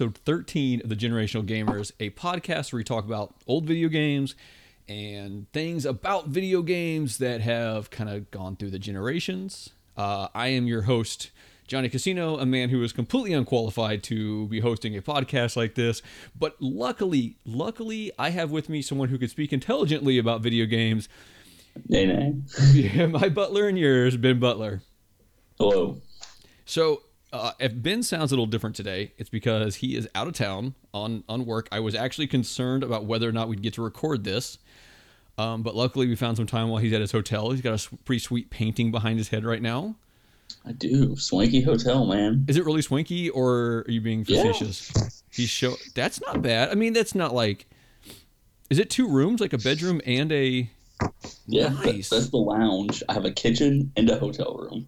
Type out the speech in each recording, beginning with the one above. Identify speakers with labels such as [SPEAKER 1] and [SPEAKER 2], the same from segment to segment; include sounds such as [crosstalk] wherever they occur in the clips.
[SPEAKER 1] and welcome to episode 13 of the Generational Gamers, a podcast where we talk about old video games and things about video games that have kind of gone through the generations. Uh, I am your host, Johnny Casino, a man who is completely unqualified to be hosting a podcast like this. But luckily, luckily, I have with me someone who can speak intelligently about video games.
[SPEAKER 2] Nay, nay. [laughs]
[SPEAKER 1] Yeah, my butler and yours, Ben Butler.
[SPEAKER 2] Hello.
[SPEAKER 1] So, uh, if Ben sounds a little different today, it's because he is out of town on on work. I was actually concerned about whether or not we'd get to record this, um, but luckily we found some time while he's at his hotel. He's got a pretty sweet painting behind his head right now.
[SPEAKER 2] I do. Swanky hotel, man.
[SPEAKER 1] Is it really swanky, or are you being facetious? Yeah. He's show. That's not bad. I mean, that's not like. Is it two rooms, like a bedroom and a?
[SPEAKER 2] Yeah,
[SPEAKER 1] Nice.
[SPEAKER 2] that's the lounge. I have a kitchen and a hotel room.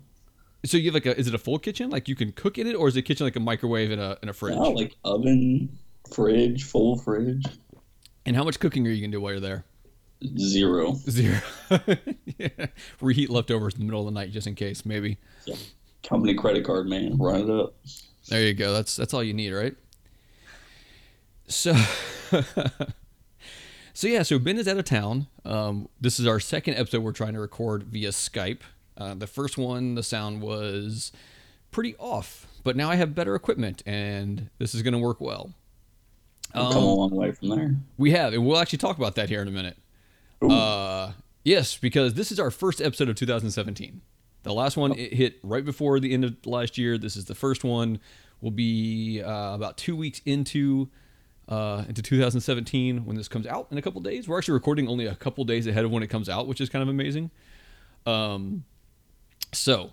[SPEAKER 1] So you have like a? Is it a full kitchen? Like you can cook in it, or is the kitchen like a microwave and a and a fridge?
[SPEAKER 2] Like oven, fridge, full fridge.
[SPEAKER 1] And how much cooking are you gonna do while you're there?
[SPEAKER 2] Zero.
[SPEAKER 1] Zero. [laughs] yeah. Reheat leftovers in the middle of the night just in case, maybe. Yeah.
[SPEAKER 2] Company credit card, man. Run it up.
[SPEAKER 1] There you go. That's that's all you need, right? So [laughs] So yeah, so Ben is out of town. Um, this is our second episode we're trying to record via Skype. Uh, the first one, the sound was pretty off, but now I have better equipment, and this is going to work well.
[SPEAKER 2] We've come a long way from there.
[SPEAKER 1] We have, and we'll actually talk about that here in a minute. Uh, yes, because this is our first episode of 2017. The last one it hit right before the end of last year. This is the first one. We'll be uh, about two weeks into uh, into 2017 when this comes out in a couple days. We're actually recording only a couple days ahead of when it comes out, which is kind of amazing. Um, so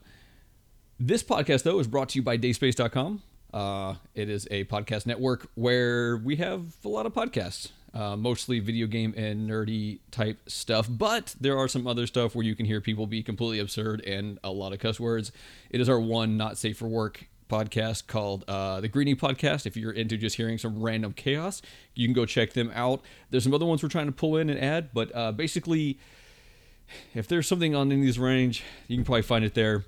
[SPEAKER 1] this podcast, though, is brought to you by Dayspace.com. Uh, it is a podcast network where we have a lot of podcasts, uh, mostly video game and nerdy type stuff, but there are some other stuff where you can hear people be completely absurd and a lot of cuss words. It is our one not safe for work podcast called uh, the Greeny Podcast. If you're into just hearing some random chaos, you can go check them out. There's some other ones we're trying to pull in and add, but uh, basically, if there's something on these range, you can probably find it there.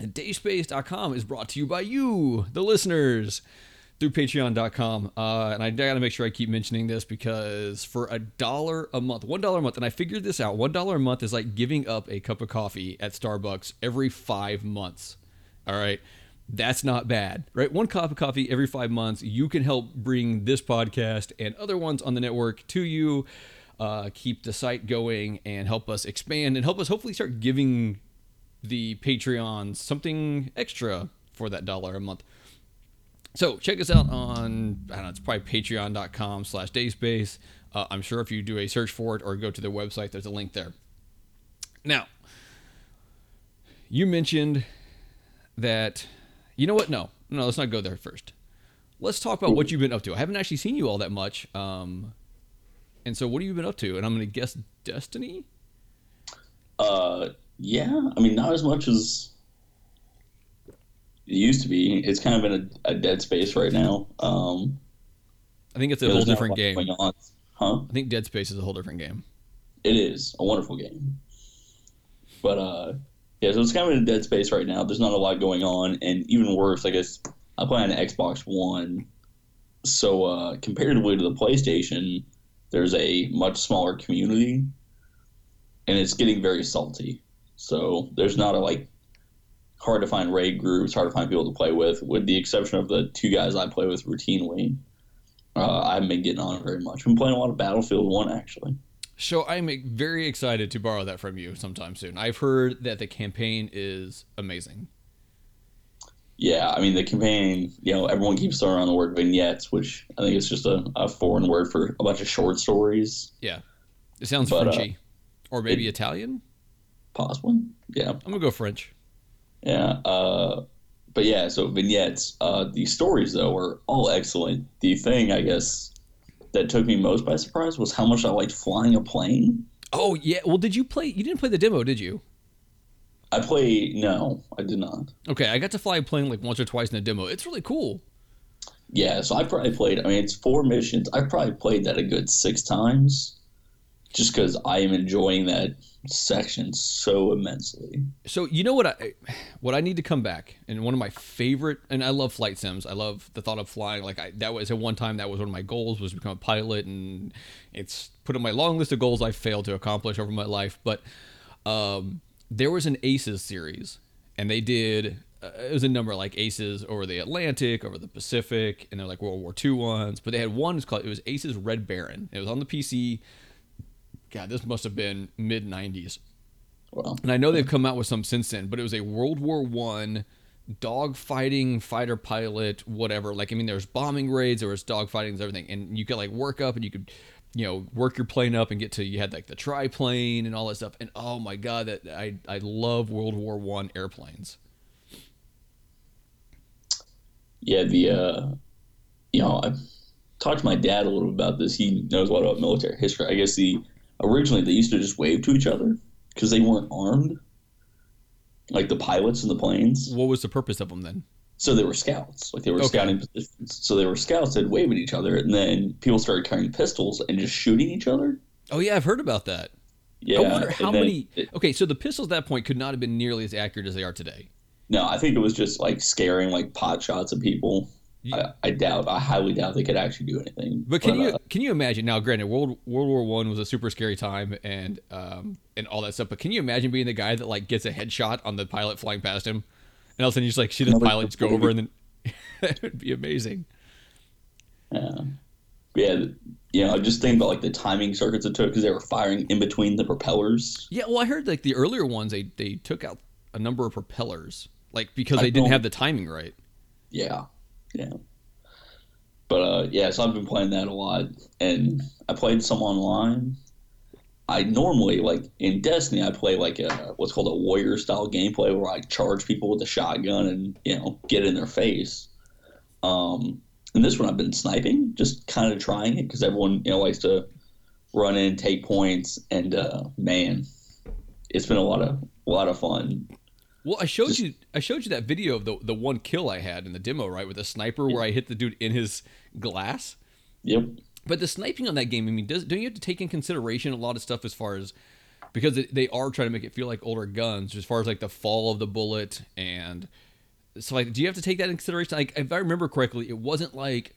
[SPEAKER 1] Dayspace.com is brought to you by you, the listeners, through Patreon.com. Uh, and I gotta make sure I keep mentioning this because for a dollar a month, one dollar a month, and I figured this out, one dollar a month is like giving up a cup of coffee at Starbucks every five months. All right. That's not bad, right? One cup of coffee every five months. You can help bring this podcast and other ones on the network to you, uh, keep the site going, and help us expand and help us hopefully start giving the Patreons something extra for that dollar a month. So check us out on I don't know, it's probably patreon.com slash dayspace. Uh, I'm sure if you do a search for it or go to their website, there's a link there. Now, you mentioned that you know what? No, no, let's not go there first. Let's talk about what you've been up to. I haven't actually seen you all that much. Um, and so what have you been up to? And I'm going to guess Destiny?
[SPEAKER 2] Uh, yeah. I mean, not as much as it used to be. It's kind of in a, a dead space right now. Um,
[SPEAKER 1] I think it's a whole different game.
[SPEAKER 2] going on. Huh?
[SPEAKER 1] I think Dead Space is a whole different game.
[SPEAKER 2] It is a wonderful game. But uh yeah, so it's kind of in a dead space right now. There's not a lot going on, and even worse, I guess I play on an Xbox One. So uh comparatively to the PlayStation, there's a much smaller community and it's getting very salty. So there's not a like hard to find raid groups, hard to find people to play with, with the exception of the two guys I play with routinely. Uh, I haven't been getting on very much. I've been playing a lot of Battlefield One actually.
[SPEAKER 1] So I'm very excited to borrow that from you sometime soon. I've heard that the campaign is amazing.
[SPEAKER 2] Yeah, I mean the campaign. You know, everyone keeps throwing around the word vignettes, which I think is just a, a foreign word for a bunch of short stories,
[SPEAKER 1] Yeah, it sounds
[SPEAKER 2] But, uh,
[SPEAKER 1] Frenchy, or maybe Italian.
[SPEAKER 2] possibly. Yeah,
[SPEAKER 1] I'm gonna go French.
[SPEAKER 2] yeah. Uh, but yeah, so vignettes. Uh, the stories though are all excellent. The thing I guess that took me most by surprise was how much I liked flying a plane.
[SPEAKER 1] Oh yeah. Well, did you play? You didn't play the demo, did you?
[SPEAKER 2] I play. No, I did not.
[SPEAKER 1] Okay, I got to fly a plane like once or twice in the demo. It's really cool.
[SPEAKER 2] Yeah, so I probably played. I mean, it's four missions. I probably played that a good six times. just because I am enjoying that section so immensely.
[SPEAKER 1] So you know what I what I need to come back and one of my favorite and I love flight sims. I love the thought of flying. Like I that was at one time that was one of my goals was to become a pilot and it's put on my long list of goals I failed to accomplish over my life. But um, there was an Aces series and they did uh, it was a number like Aces over the Atlantic, over the Pacific, and they're like World War II ones. But they had one. Called it was Aces Red Baron. It was on the PC. God, this must have been mid '90s.
[SPEAKER 2] Well,
[SPEAKER 1] And I know they've come out with some since then, but it was a World War One dog fighting fighter pilot, whatever. Like I mean, there was bombing raids, there was dog fighting, everything, and you could like work up and you could, you know, work your plane up and get to you had like the triplane and all that stuff. And oh my god, that I I love World War One airplanes.
[SPEAKER 2] yeah, the uh, you know, I talked to my dad a little about this. He knows a lot about military history. I guess the originally they used to just wave to each other because they weren't armed, like the pilots in the planes.
[SPEAKER 1] What was the purpose of them then?
[SPEAKER 2] So they were scouts, like they were
[SPEAKER 1] Okay.
[SPEAKER 2] scouting positions. So they were scouts that wave at each other, and then people started carrying pistols and just shooting each other.
[SPEAKER 1] Oh yeah, I've heard about that.
[SPEAKER 2] Yeah,
[SPEAKER 1] I wonder how
[SPEAKER 2] then
[SPEAKER 1] many.
[SPEAKER 2] it-
[SPEAKER 1] okay, so the pistols at that point could not have been nearly as accurate as they are today.
[SPEAKER 2] no, I think it was just like scaring like pot shots at people. I, I doubt, I highly doubt they could actually do anything.
[SPEAKER 1] But can you
[SPEAKER 2] uh,
[SPEAKER 1] can you imagine now? Granted, World World War One was a super scary time and um and all that stuff. But can you imagine being the guy that like gets a headshot on the pilot flying past him, and all of a sudden you just like see the
[SPEAKER 2] Another
[SPEAKER 1] pilot just go over and then [laughs] that would be amazing.
[SPEAKER 2] Yeah. Yeah, you know, I just think about like the timing circuits it took because they were firing in between the propellers.
[SPEAKER 1] Yeah, well, I heard like the earlier ones they they took out a number of propellers like because
[SPEAKER 2] I
[SPEAKER 1] they didn't have the timing right.
[SPEAKER 2] Yeah, yeah. But uh, yeah, so I've been playing that a lot, and I played some online. I normally like in Destiny, I play like a what's called a warrior style gameplay where I charge people with a shotgun and you know get in their face. Um, and this one I've been sniping, just kind of trying it because everyone you know likes to run in, take points, and uh, man, it's been a lot of a lot of fun.
[SPEAKER 1] Well, I showed
[SPEAKER 2] Just-
[SPEAKER 1] you I showed you that video of the the one kill I had in the demo right with a sniper where I hit the dude in his glass.
[SPEAKER 2] Yep.
[SPEAKER 1] But the sniping on that game, I mean, does, don't you have to take in consideration a lot of stuff as far as because they are trying to make it feel like older guns, as far as like the fall of the bullet and so like, do you have to take that in consideration? Like, if I remember correctly, it wasn't like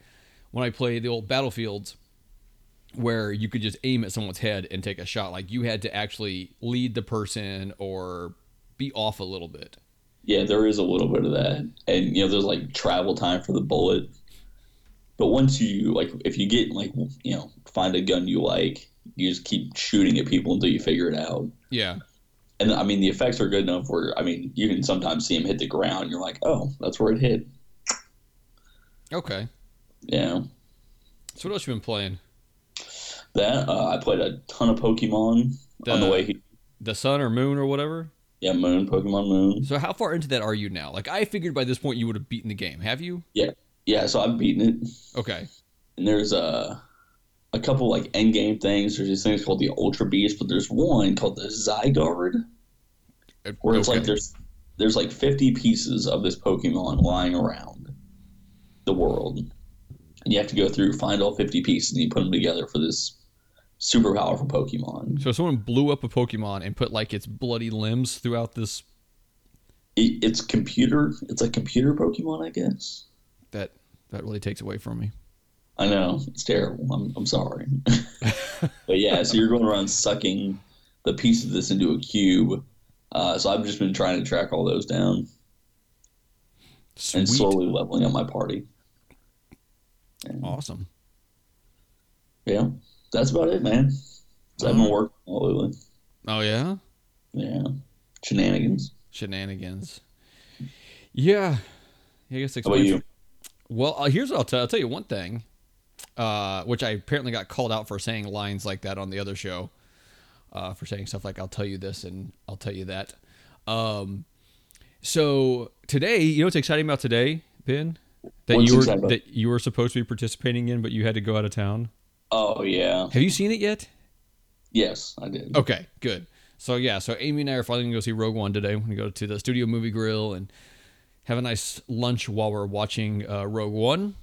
[SPEAKER 1] when I played the old battlefields where you could just aim at someone's head and take a shot. Like, you had to actually lead the person or be off a little bit.
[SPEAKER 2] Yeah, there is a little bit of that, and you know, there's like travel time for the bullet. But once you like, if you get like, you know, find a gun you like, you just keep shooting at people until you figure it out.
[SPEAKER 1] Yeah.
[SPEAKER 2] And I mean, the effects are good enough where I mean, you can sometimes see them hit the ground. And you're like, oh, that's where it hit.
[SPEAKER 1] Okay.
[SPEAKER 2] Yeah,
[SPEAKER 1] So what else you been playing?
[SPEAKER 2] that uh, I played a ton of Pokemon on the
[SPEAKER 1] The-
[SPEAKER 2] way. Here.
[SPEAKER 1] The sun or moon or whatever?
[SPEAKER 2] Yeah, Moon, Pokemon Moon.
[SPEAKER 1] So how far into that are you now? Like I figured by this point you would have beaten the game. Have you?
[SPEAKER 2] Yeah, so I've beaten it.
[SPEAKER 1] Okay.
[SPEAKER 2] and there's a a couple like end game things. There's these things called the Ultra Beast, but there's one called the Zygarde, uh, where it's
[SPEAKER 1] Okay.
[SPEAKER 2] like there's there's like 50 pieces of this Pokemon lying around the world, and you have to go through find all 50 pieces and you put them together for this super powerful Pokemon.
[SPEAKER 1] So someone blew up a Pokemon and put like its bloody limbs throughout this.
[SPEAKER 2] It, it's computer. It's a computer Pokemon, I guess.
[SPEAKER 1] That that really takes away from me.
[SPEAKER 2] I know it's terrible. I'm I'm sorry, [laughs] but yeah. So you're going around sucking the piece of this into a cube. Uh, so I've just been trying to track all those down
[SPEAKER 1] Sweet.
[SPEAKER 2] and slowly leveling up my party. And,
[SPEAKER 1] Awesome.
[SPEAKER 2] Yeah, that's about it, man. So I've been working all over.
[SPEAKER 1] Oh yeah.
[SPEAKER 2] Yeah, shenanigans.
[SPEAKER 1] Shenanigans. Yeah. I guess
[SPEAKER 2] How about
[SPEAKER 1] explain.
[SPEAKER 2] you?
[SPEAKER 1] Well, uh, here's what I'll tell. I'll tell you one thing, uh, which I apparently got called out for saying lines like that on the other show, uh, for saying stuff like "I'll tell you this" and "I'll tell you that." Um, so today, you know what's exciting about today, Ben? That
[SPEAKER 2] What's
[SPEAKER 1] you were that you were supposed to be participating in, but you had to go out of town.
[SPEAKER 2] Oh yeah,
[SPEAKER 1] Have you seen it yet?
[SPEAKER 2] yes, I did.
[SPEAKER 1] Okay, good. So yeah, so Amy and I are finally gonna go see Rogue One today. We're gonna go to the Studio Movie Grill and have a nice lunch while we're watching uh, Rogue One.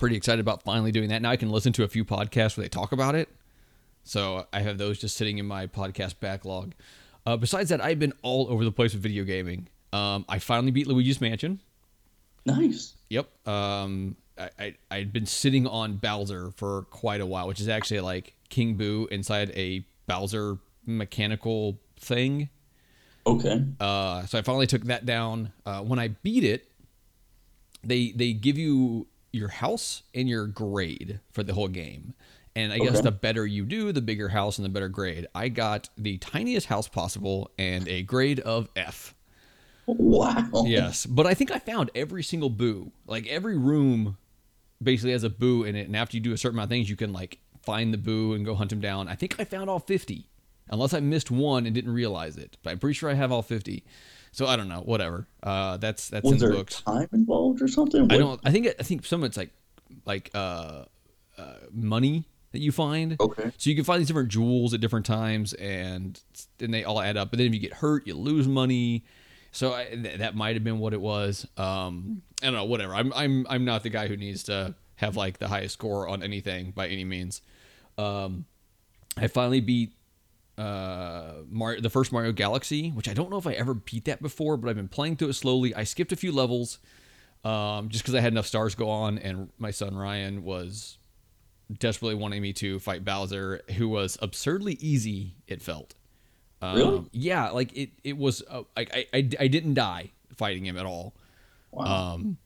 [SPEAKER 1] Pretty excited about finally doing that. Now I can listen to a few podcasts where they talk about it. So I have those just sitting in my podcast backlog. Uh, besides that, I've been all over the place with video gaming. Um, I finally beat Luigi's Mansion.
[SPEAKER 2] Nice.
[SPEAKER 1] Yep. Um, I, I I'd been sitting on Bowser for quite a while, which is actually like King Boo inside a Bowser mechanical thing.
[SPEAKER 2] Okay.
[SPEAKER 1] Uh, so I finally took that down. Uh, when I beat it, they they give you your house and your grade for the whole game. And I guess the better you do, the bigger house and the better grade. I got the tiniest house possible and a grade of F.
[SPEAKER 2] Wow.
[SPEAKER 1] Yes, but I think I found every single boo. Like every room basically has a boo in it, and after you do a certain amount of things, you can like find the boo and go hunt him down. I think I found all fifty, unless I missed one and didn't realize it. But I'm pretty sure I have all fifty. So I don't know. Whatever. Uh, that's that's
[SPEAKER 2] Was
[SPEAKER 1] in the
[SPEAKER 2] there
[SPEAKER 1] books.
[SPEAKER 2] time involved or something?
[SPEAKER 1] I don't. I think I think some of it's like like uh, uh, money that you find.
[SPEAKER 2] Okay.
[SPEAKER 1] So you can find these different jewels at different times, and then they all add up. But then if you get hurt, you lose money. So I, th- that might have been what it was. Um, I don't know. Whatever. I'm I'm I'm not the guy who needs to have like the highest score on anything by any means. Um, I finally beat uh Mario, the first Mario Galaxy, which I don't know if I ever beat that before, but I've been playing through it slowly. I skipped a few levels um, just because I had enough stars go on, and my son Ryan was desperately wanting me to fight Bowser, who was absurdly easy. It felt. Um,
[SPEAKER 2] Really?
[SPEAKER 1] Yeah, like it. It was. Uh, like I, I. I didn't die fighting him at all.
[SPEAKER 2] Wow.
[SPEAKER 1] Um,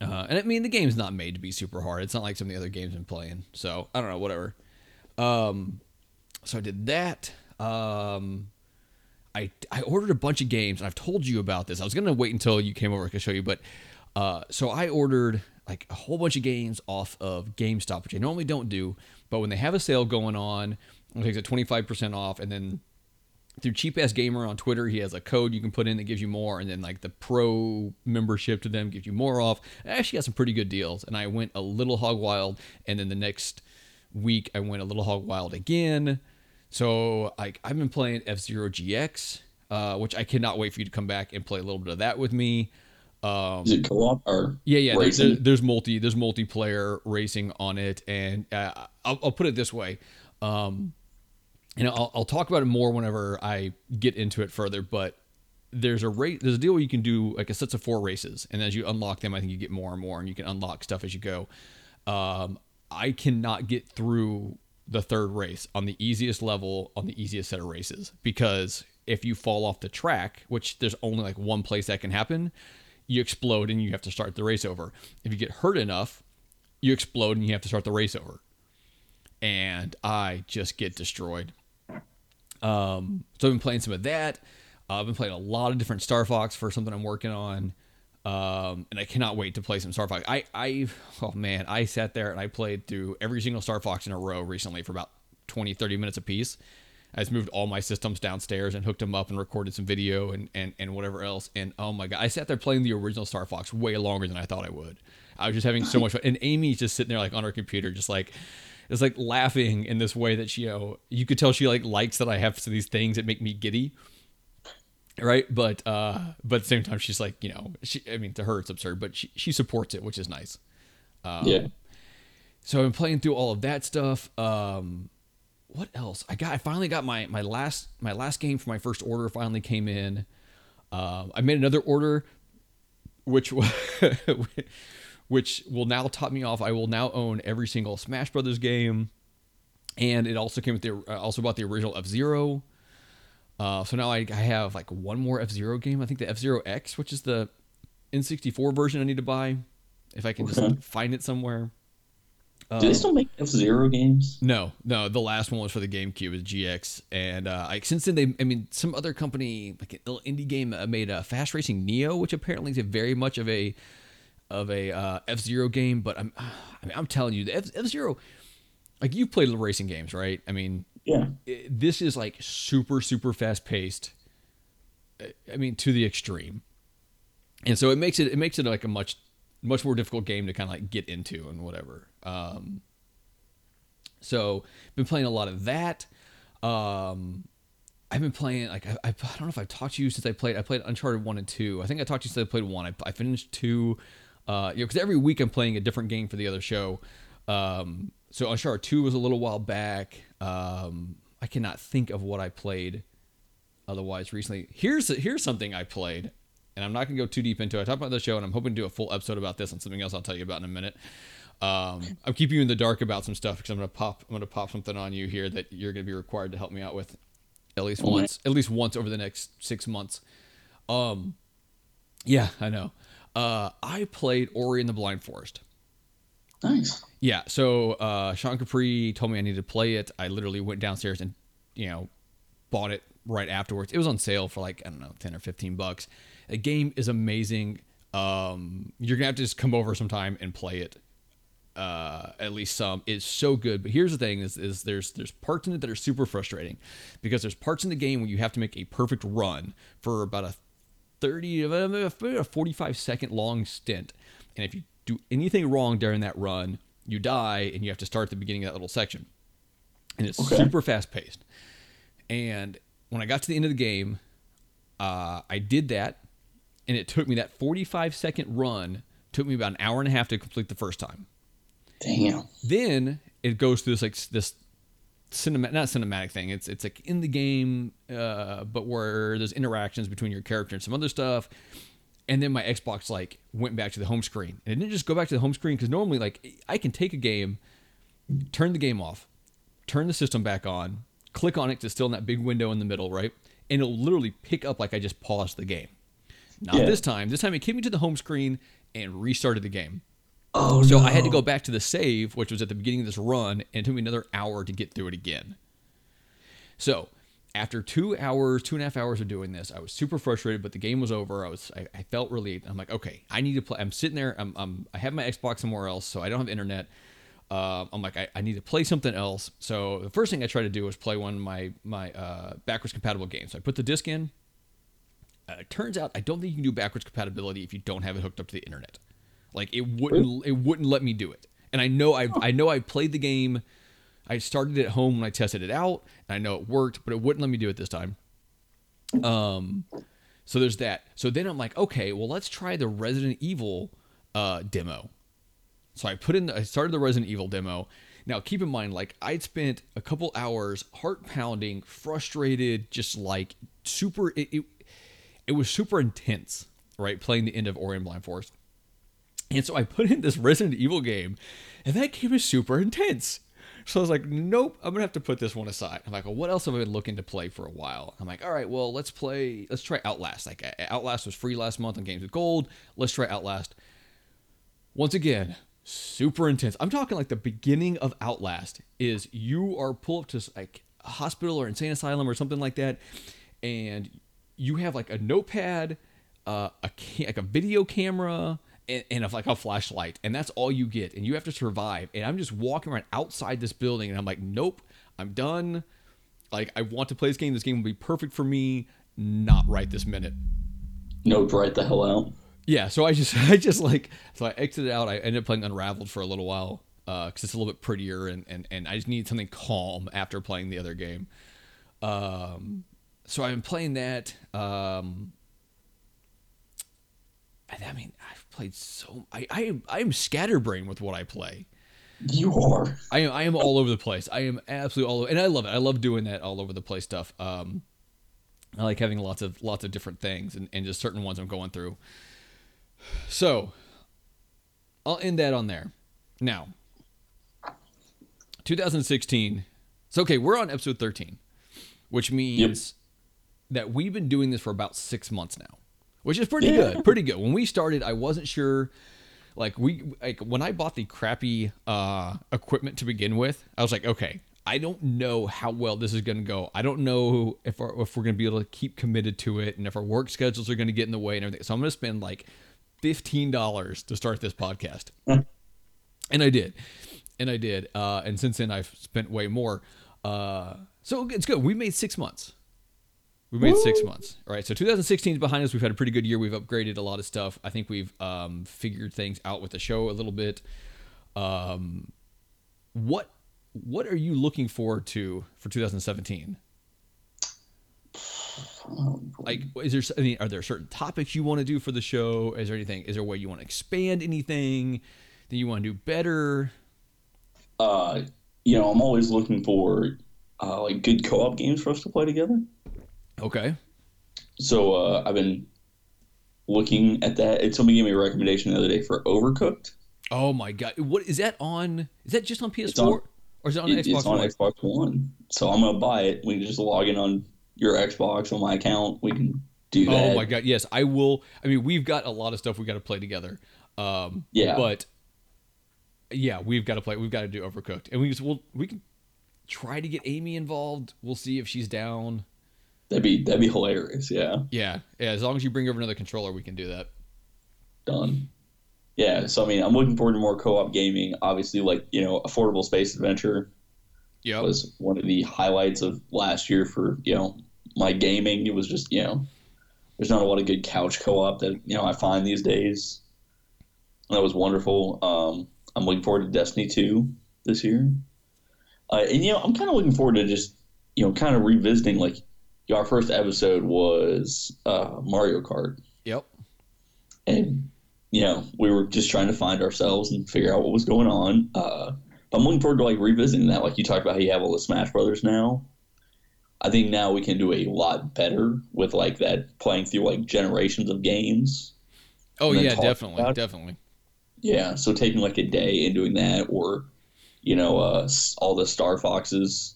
[SPEAKER 1] uh, and I mean, the game's not made to be super hard. It's not like some of the other games I'm playing. So I don't know, whatever. Um, so I did that. Um, I I ordered a bunch of games, and I've told you about this. I was gonna wait until you came over. to show you, but uh, so I ordered like a whole bunch of games off of GameStop, which I normally don't do. But when they have a sale going on, it takes a twenty five percent off, and then through cheap ass gamer on Twitter, he has a code you can put in that gives you more, and then like the pro membership to them gives you more off. I actually got some pretty good deals, and I went a little hog wild, and then the next week I went a little hog wild again. So like I've been playing F Zero GX, uh, which I cannot wait for you to come back and play a little bit of that with me. Um,
[SPEAKER 2] Is it co-op or
[SPEAKER 1] yeah, yeah. There's, there's, multi, there's multiplayer racing on it, and uh, I'll, I'll put it this way. Um, you know, I'll, I'll talk about it more whenever I get into it further. But there's a rate, there's a deal where you can do like a sets of four races, and as you unlock them, I think you get more and more, and you can unlock stuff as you go. Um, I cannot get through the third race on the easiest level on the easiest set of races because if you fall off the track, which there's only like one place that can happen, you explode and you have to start the race over. If you get hurt enough, you explode and you have to start the race over. And I just get destroyed. Um, so I've been playing some of that. Uh, I've been playing a lot of different Star Fox for something I'm working on. Um, and I cannot wait to play some Star Fox. I, I, oh man, I sat there and I played through every single Star Fox in a row recently for about 20, 30 minutes a piece. I just moved all my systems downstairs and hooked them up and recorded some video and, and, and whatever else. And oh my God, I sat there playing the original Star Fox way longer than I thought I would. I was just having so much fun. And Amy's just sitting there like on her computer, just like, it's like laughing in this way that she, you know, you could tell she like likes that I have these things that make me giddy right? But uh but at the same time she's like you know she i mean to her it's absurd but she, she supports it which is nice.
[SPEAKER 2] Yeah.
[SPEAKER 1] so i'm playing through all of that stuff. Um what else? I got i finally got my my last my last game for my first order finally came in. Um i made another order which [laughs] which will now top me off. I will now own every single smash brothers game. And it also came with the uh, also bought the original F Zero. Uh, so now I, I have like one more F Zero game. I think the F Zero X, which is the N64 version, I need to buy if I can just find it somewhere.
[SPEAKER 2] Do they still make F Zero games?
[SPEAKER 1] No, no, the last one was for the GameCube, is GX, and uh, like since then they, I mean, some other company like a little indie game uh, made a Fast Racing Neo, which apparently is a very much of a of a uh, F Zero game. But I'm, [sighs] I mean, I'm telling you, the F Zero, like you've played the racing games, right? I mean,
[SPEAKER 2] Yeah.
[SPEAKER 1] this is like super super fast paced i mean to the extreme and so it makes it it makes it like a much much more difficult game to kind of like get into and whatever um so been playing a lot of that um I've been playing like I, I, I don't know if I've talked to you since I played I played Uncharted one and two. I think I talked to you since I played one. I, I finished two, uh, you know, because every week I'm playing a different game for the other show. Um, so Uncharted two was a little while back. Um, I cannot think of what I played otherwise recently. Here's here's something I played, and I'm not gonna go too deep into it. I talked about the show, and I'm hoping to do a full episode about this and something else I'll tell you about in a minute. Um, [laughs] I'm keeping you in the dark about some stuff because I'm gonna pop I'm gonna pop something on you here that you're gonna be required to help me out with at least once at least once over the next six months. Um, yeah, I know. Uh, I played Ori in the Blind Forest.
[SPEAKER 2] Nice.
[SPEAKER 1] Yeah, so uh, Sean Capri told me I needed to play it. I literally went downstairs and you know bought it right afterwards. It was on sale for like I don't know ten or fifteen bucks. The game is amazing. Um, you're gonna have to just come over sometime and play it. Uh, at least some. It's so good. But here's the thing: is is there's there's parts in it that are super frustrating because there's parts in the game where you have to make a perfect run for about a 30 a 45 second long stint, and if you do anything wrong during that run, you die and you have to start at the beginning of that little section. And it's
[SPEAKER 2] Okay.
[SPEAKER 1] super fast paced. And when I got to the end of the game, uh, I did that, and it took me that 45 second run took me about an hour and a half to complete the first time.
[SPEAKER 2] Damn.
[SPEAKER 1] Then it goes through this like this cinematic not cinematic thing. It's it's like in the game, uh, but where there's interactions between your character and some other stuff. And then my Xbox like went back to the home screen, and it didn't just go back to the home screen because normally like I can take a game, turn the game off, turn the system back on, click on it to still in that big window in the middle, right? And it'll literally pick up like I just paused the game. Not
[SPEAKER 2] Yeah.
[SPEAKER 1] this time. This time it came me to the home screen and restarted the game.
[SPEAKER 2] Oh
[SPEAKER 1] So
[SPEAKER 2] no.
[SPEAKER 1] I had to go back to the save, which was at the beginning of this run, and it took me another hour to get through it again. So after two hours, two and a half hours of doing this, I was super frustrated, but the game was over. I was, I, I felt relieved. I'm like, okay, I need to play. I'm sitting there. I'm, I'm I have my Xbox somewhere else, so I don't have internet. Uh, I'm like, I, I need to play something else. So the first thing I tried to do was play one of my my uh, backwards compatible games. So I put the disc in. Uh, it turns out I don't think you can do backwards compatibility if you don't have it hooked up to the internet. Like it wouldn't it wouldn't let me do it. And I know I I know I played the game. I started it at home when I tested it out, and I know it worked, but it wouldn't let me do it this time. Um, so there's that. So then I'm like, okay, well let's try the Resident Evil uh, demo. So I put in, I started the Resident Evil demo. Now keep in mind, like I'd spent a couple hours heart pounding, frustrated, just like super. It, it, it was super intense, right? Playing the end of Ori and Blind Forest. And so I put in this Resident Evil game, and that game is super intense. So I was like, nope, I'm gonna have to put this one aside. I'm like, well, what else have I been looking to play for a while? I'm like, all right, well, let's play, let's try Outlast. Like Outlast was free last month on Games with Gold. Let's try Outlast. Once again, super intense. I'm talking like the beginning of Outlast is you are pulled up to like a hospital or insane asylum or something like that, and you have like a notepad, uh, a like a video camera, and, and a, like a flashlight, and that's all you get, and you have to survive. And I'm just walking around outside this building, and I'm like, nope, I'm done. Like I want to play this game. This game will be perfect for me. Not right this minute.
[SPEAKER 2] Nope, right the hell out.
[SPEAKER 1] Yeah, so I just [laughs] I just like so I exited out. I ended up playing Unraveled for a little while because it's a little bit prettier and, and and I just needed something calm after playing the other game. Um, so I've been playing that. Um, I mean, I've played so I I am I am scatterbrained with what I play.
[SPEAKER 2] You are.
[SPEAKER 1] I am I am all over the place. I am absolutely all over, and I love it. I love doing that all over the place stuff. Um, I like having lots of lots of different things and, and just certain ones I'm going through. So I'll end that on there. Now, 2016. So okay, we're on episode 13, which means that we've been doing this for about six months now, which is pretty
[SPEAKER 2] Yeah.
[SPEAKER 1] good. Pretty good. When we started, I wasn't sure. Like we like when I bought the crappy uh, equipment to begin with, I was like, okay, I don't know how well this is going to go. I don't know if our, if we're going to be able to keep committed to it, and if our work schedules are going to get in the way and everything. So I'm going to spend like fifteen dollars to start this podcast, and I did, and I did, uh, and since then I've spent way more. Uh, so it's good. We made six months. We made six months. All right. So 2016 is behind us. We've had a pretty good year. We've upgraded a lot of stuff. I think we've um, figured things out with the show a little bit. Um, what what are you looking forward to for 2017? Like, is there? I mean, are there certain topics you want to do for the show? Is there anything? Is there a way you want to expand anything that you want to do better?
[SPEAKER 2] uh, you know, I'm always looking for uh, like good co-op games for us to play together.
[SPEAKER 1] Okay.
[SPEAKER 2] So uh, I've been looking at that. And somebody gave me a recommendation the other day for Overcooked.
[SPEAKER 1] Oh my god. What is that on? Is that just on PS4
[SPEAKER 2] on-
[SPEAKER 1] or is it on
[SPEAKER 2] It-
[SPEAKER 1] Xbox
[SPEAKER 2] it's on
[SPEAKER 1] One?
[SPEAKER 2] Xbox One. So I'm gonna buy it. We can just log in on your Xbox on my account. We can do that.
[SPEAKER 1] Oh my god. Yes, I will. I mean, we've got a lot of stuff we got to play together. Um,
[SPEAKER 2] Yeah.
[SPEAKER 1] But yeah, we've got to play. We've got to do Overcooked, and we just we'll we can try to get Amy involved. We'll see if she's down.
[SPEAKER 2] That'd be that'd be hilarious. Yeah.
[SPEAKER 1] Yeah, yeah. As long as you bring over another controller, we can do that.
[SPEAKER 2] done. Yeah, so I mean, I'm looking forward to more co-op gaming. Obviously, like you know, affordable space adventure
[SPEAKER 1] Yeah.
[SPEAKER 2] was one of the highlights of last year for you know my gaming. It was just you know, there's not a lot of good couch co-op that you know I find these days. And that was wonderful. Um, I'm looking forward to Destiny 2 this year, uh, and you know, I'm kind of looking forward to just you know, kind of revisiting like our first episode was uh, Mario Kart
[SPEAKER 1] Yep.
[SPEAKER 2] and you know we were just trying to find ourselves and figure out what was going on. Uh, I'm looking forward to like revisiting that. Like you talked about, how you have all the Smash Brothers now. I think now we can do a lot better with like that playing through like generations of games.
[SPEAKER 1] Oh yeah, definitely, definitely.
[SPEAKER 2] Yeah, so taking like a day and doing that, or you know, uh, all the Star Foxes.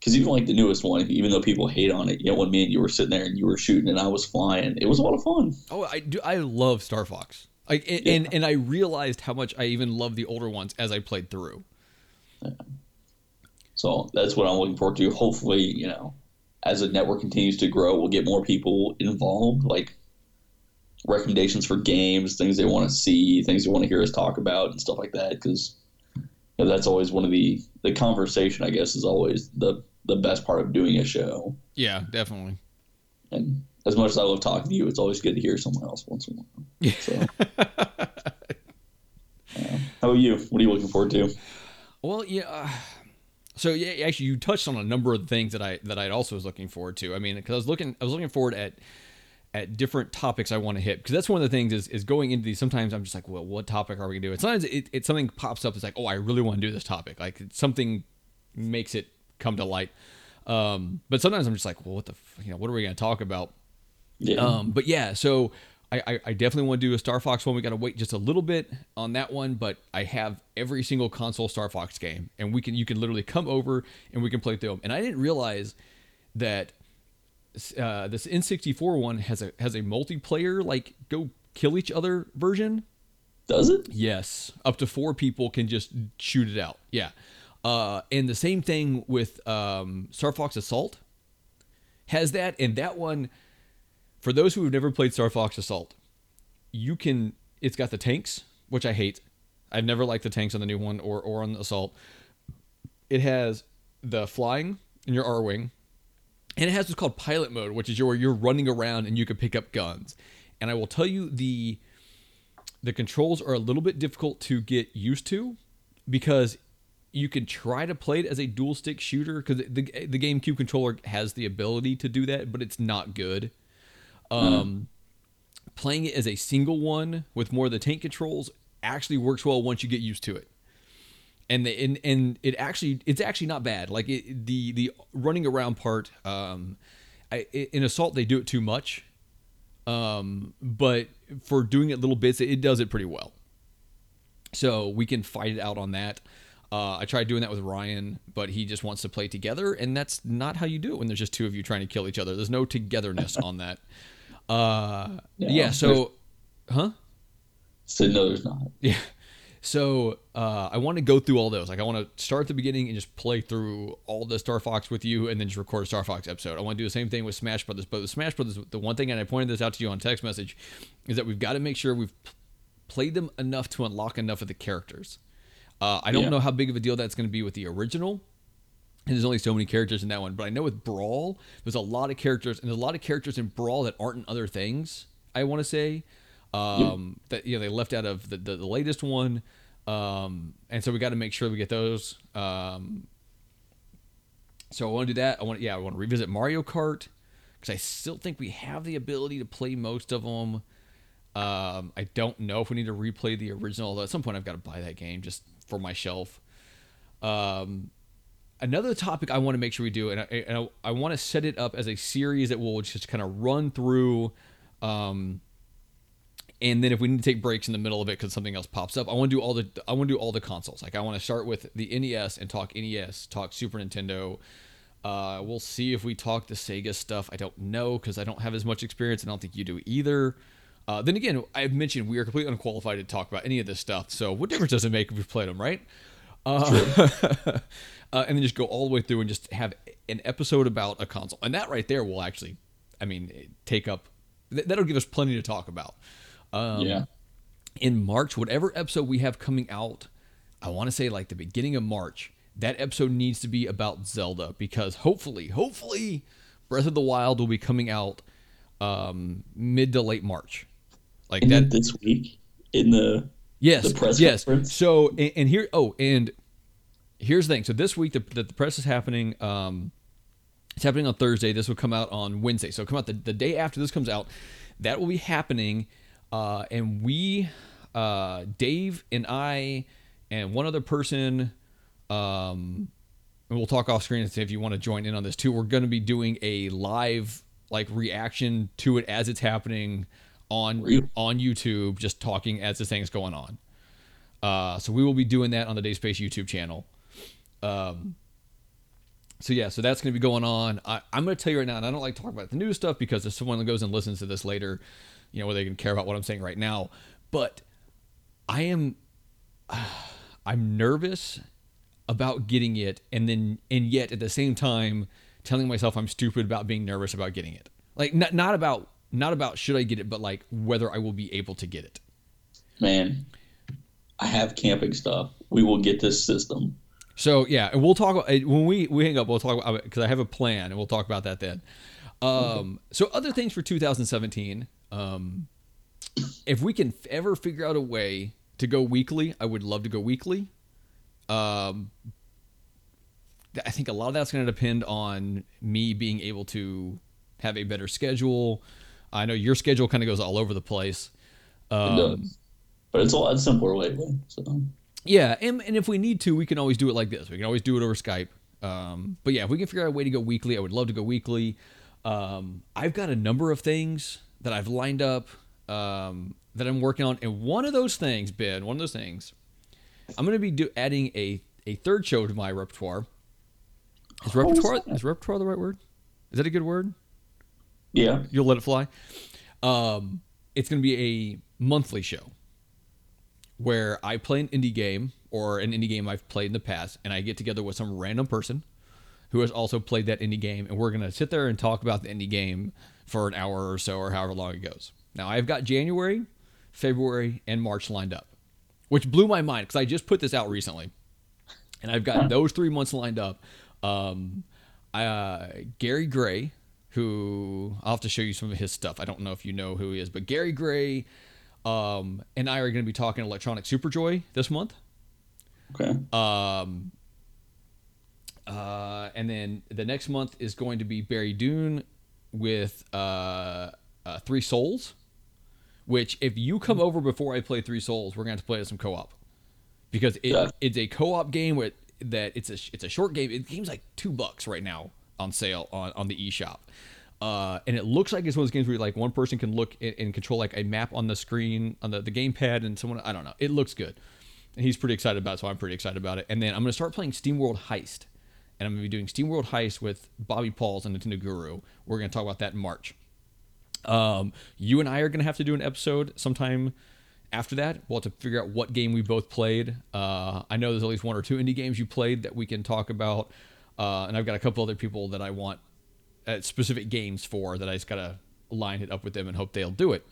[SPEAKER 2] Because even like the newest one, even though people hate on it, you know, when me and you were sitting there and you were shooting and I was flying, it was a lot of fun.
[SPEAKER 1] Oh, I do. I love Star Fox. Like, and,
[SPEAKER 2] Yeah.
[SPEAKER 1] and and I realized how much I even love the older ones as I played through. Yeah.
[SPEAKER 2] So that's what I'm looking forward to. Hopefully, you know, as the network continues to grow, we'll get more people involved, like recommendations for games, things they want to see, things they want to hear us talk about, and stuff like that. Because you know, that's always one of the the conversation. I guess is always the the best part of doing a show.
[SPEAKER 1] Yeah, definitely.
[SPEAKER 2] And as much as I love talking to you, it's always good to hear someone else once in a while. So, [laughs] yeah. How about you? What are you looking forward to?
[SPEAKER 1] Well, yeah. uh, So yeah, actually, you touched on a number of things that I that I also was looking forward to. I mean, because I was looking, I was looking forward at at different topics I want to hit because that's one of the things is is going into these. Sometimes I'm just like, well, what topic are we gonna do? And sometimes it, it something pops up. It's like, oh, I really want to do this topic. Like something makes it come to light. Um, but sometimes I'm just like, well, what the, f- you know, what are we gonna talk about?
[SPEAKER 2] Yeah.
[SPEAKER 1] Um, but yeah, so I, I, I definitely want to do a Star Fox one. We got to wait just a little bit on that one, but I have every single console Star Fox game, and we can you can literally come over and we can play through them. And I didn't realize that uh, this N64 one has a has a multiplayer like go kill each other version.
[SPEAKER 2] Does it?
[SPEAKER 1] Yes, up to four people can just shoot it out. Yeah, uh, and the same thing with um, Star Fox Assault has that, and that one for those who have never played Star Fox Assault, you can. It's got the tanks, which I hate. I've never liked the tanks on the new one or or on the Assault. It has the flying in your Arwing, and it has what's called pilot mode, which is your, where you're running around and you can pick up guns. And I will tell you the the controls are a little bit difficult to get used to because you can try to play it as a dual stick shooter because the the GameCube controller has the ability to do that, but it's not good. Um, Playing it as a single one with more of the tank controls actually works well once you get used to it. And the, and and it actually it's actually not bad. Like it, the the running around part, um, I, in Assault they do it too much, um, but for doing it little bits, it, it does it pretty well. So we can fight it out on that. Uh, I tried doing that with Ryan, but he just wants to play together, and that's not how you do it when there's just two of you trying to kill each other. There's no togetherness on that. Uh,
[SPEAKER 2] Yeah,
[SPEAKER 1] yeah. So, huh?
[SPEAKER 2] So no, there's not.
[SPEAKER 1] Yeah. So uh, I want to go through all those. Like I want to start at the beginning and just play through all the Star Fox with you, and then just record a Star Fox episode. I want to do the same thing with Smash Brothers. But with Smash Brothers, the one thing, and I pointed this out to you on text message, is that we've got to make sure we've played them enough to unlock enough of the characters. Uh, I don't
[SPEAKER 2] Yeah.
[SPEAKER 1] know how big of a deal that's going to be with the original. And there's only so many characters in that one, but I know with Brawl, there's a lot of characters, and there's a lot of characters in Brawl that aren't in other things. I want to say um, that you know they left out of the, the, the latest one, um, and so we got to make sure we get those. Um, so I want to do that. I want yeah, I want to revisit Mario Kart because I still think we have the ability to play most of them. Um, I don't know if we need to replay the original, although at some point I've got to buy that game just for my shelf. Um, another topic I want to make sure we do, and I, and I, I want to set it up as a series that we'll just kind of run through. Um, and then if we need to take breaks in the middle of it because something else pops up, I want to do all the I want to do all the consoles. Like I want to start with the NES and talk NES, talk Super Nintendo. Uh, we'll see if we talk the Sega stuff. I don't know because I don't have as much experience, and I don't think you do either. Uh, then again, I've mentioned we are completely unqualified to talk about any of this stuff. So what difference does it make if we've played them, right? Uh, [laughs] uh, and then just go all the way through and just have an episode about a console, and that right there will actually, I mean, take up. That'll give us plenty to talk about. Um,
[SPEAKER 2] yeah.
[SPEAKER 1] In March, whatever episode we have coming out, I want to say like the beginning of March. That episode needs to be about Zelda because hopefully, hopefully, Breath of the Wild will be coming out um, mid to late March. Like that
[SPEAKER 2] this week in the
[SPEAKER 1] Yes.
[SPEAKER 2] the press
[SPEAKER 1] yes.
[SPEAKER 2] conference?
[SPEAKER 1] So and, and here oh and here's the thing. So this week the the, the press is happening. Um, it's happening on Thursday. This will come out on Wednesday. So come out the, the day after this comes out. That will be happening. Uh, and we, uh, Dave and I, and one other person, um, and we'll talk off screen if you want to join in on this too. We're going to be doing a live like reaction to it as it's happening on on YouTube, just talking as this thing's going on. Uh, so we will be doing that on the Day Space YouTube channel. Um, so yeah, so that's going to be going on. I, I'm going to tell you right now, and I don't like talking about the new stuff because if someone goes and listens to this later, you know, where they can care about what I'm saying right now. But I am, [sighs] I'm nervous about getting it, and then and yet at the same time telling myself I'm stupid about being nervous about getting it. Like not not about not about should I get it, but like whether I will be able to get it.
[SPEAKER 2] man. I have camping stuff. We will get this system.
[SPEAKER 1] So yeah, and we'll talk about when we we hang up. We'll talk about because I have a plan, and we'll talk about that then. Um, so other things for 2017. Um, if we can ever figure out a way to go weekly, I would love to go weekly. Um, I think a lot of that's going to depend on me being able to have a better schedule. I know your schedule kind of goes all over the place.
[SPEAKER 2] It
[SPEAKER 1] Um,
[SPEAKER 2] does. But it's a lot simpler lately. So
[SPEAKER 1] Yeah, and, and if we need to, we can always do it like this. We can always do it over Skype. Um, but yeah, if we can figure out a way to go weekly, I would love to go weekly. Um, I've got a number of things that I've lined up um, that I'm working on, and one of those things, Ben, one of those things, I'm going to be do, adding a a third show to my repertoire. Is repertoire
[SPEAKER 2] is
[SPEAKER 1] repertoire the right word? Is that a good word?
[SPEAKER 2] Yeah.
[SPEAKER 1] You'll let it fly. Um, it's going to be a monthly show where I play an indie game or an indie game I've played in the past, and I get together with some random person who has also played that indie game, and we're going to sit there and talk about the indie game for an hour or so, or however long it goes. Now, I've got January, February, and March lined up, which blew my mind because I just put this out recently, and I've got those three months lined up. Um, uh, Gary Gray, who I'll have to show you some of his stuff. I don't know if you know who he is, but Gary Gray um, and I are going to be talking Electronic Superjoy this month.
[SPEAKER 2] Okay.
[SPEAKER 1] Um, uh, and then the next month is going to be Barry Dune with uh, uh, Three Souls, which if you come over before I play Three Souls, we're going to have to play some co-op because it,
[SPEAKER 2] Yeah.
[SPEAKER 1] it's a co-op game with that it's a it's a short game. It game's like two bucks right now on sale on on the eShop. Uh, and it looks like it's one of those games where like one person can look and, and control like a map on the screen on the, the gamepad and someone I don't know. It looks good. And he's pretty excited about it, so I'm pretty excited about it. And then I'm gonna start playing SteamWorld Heist. And I'm gonna be doing SteamWorld Heist with Bobby Pauls and Nintendo Guru. We're gonna talk about that in March. Um, you and I are gonna have to do an episode sometime after that. We'll have to figure out what game we both played. Uh, I know there's at least one or two indie games you played that we can talk about. Uh, and I've got a couple other people that I want at specific games for that I just gotta line it up with them and hope they'll do it.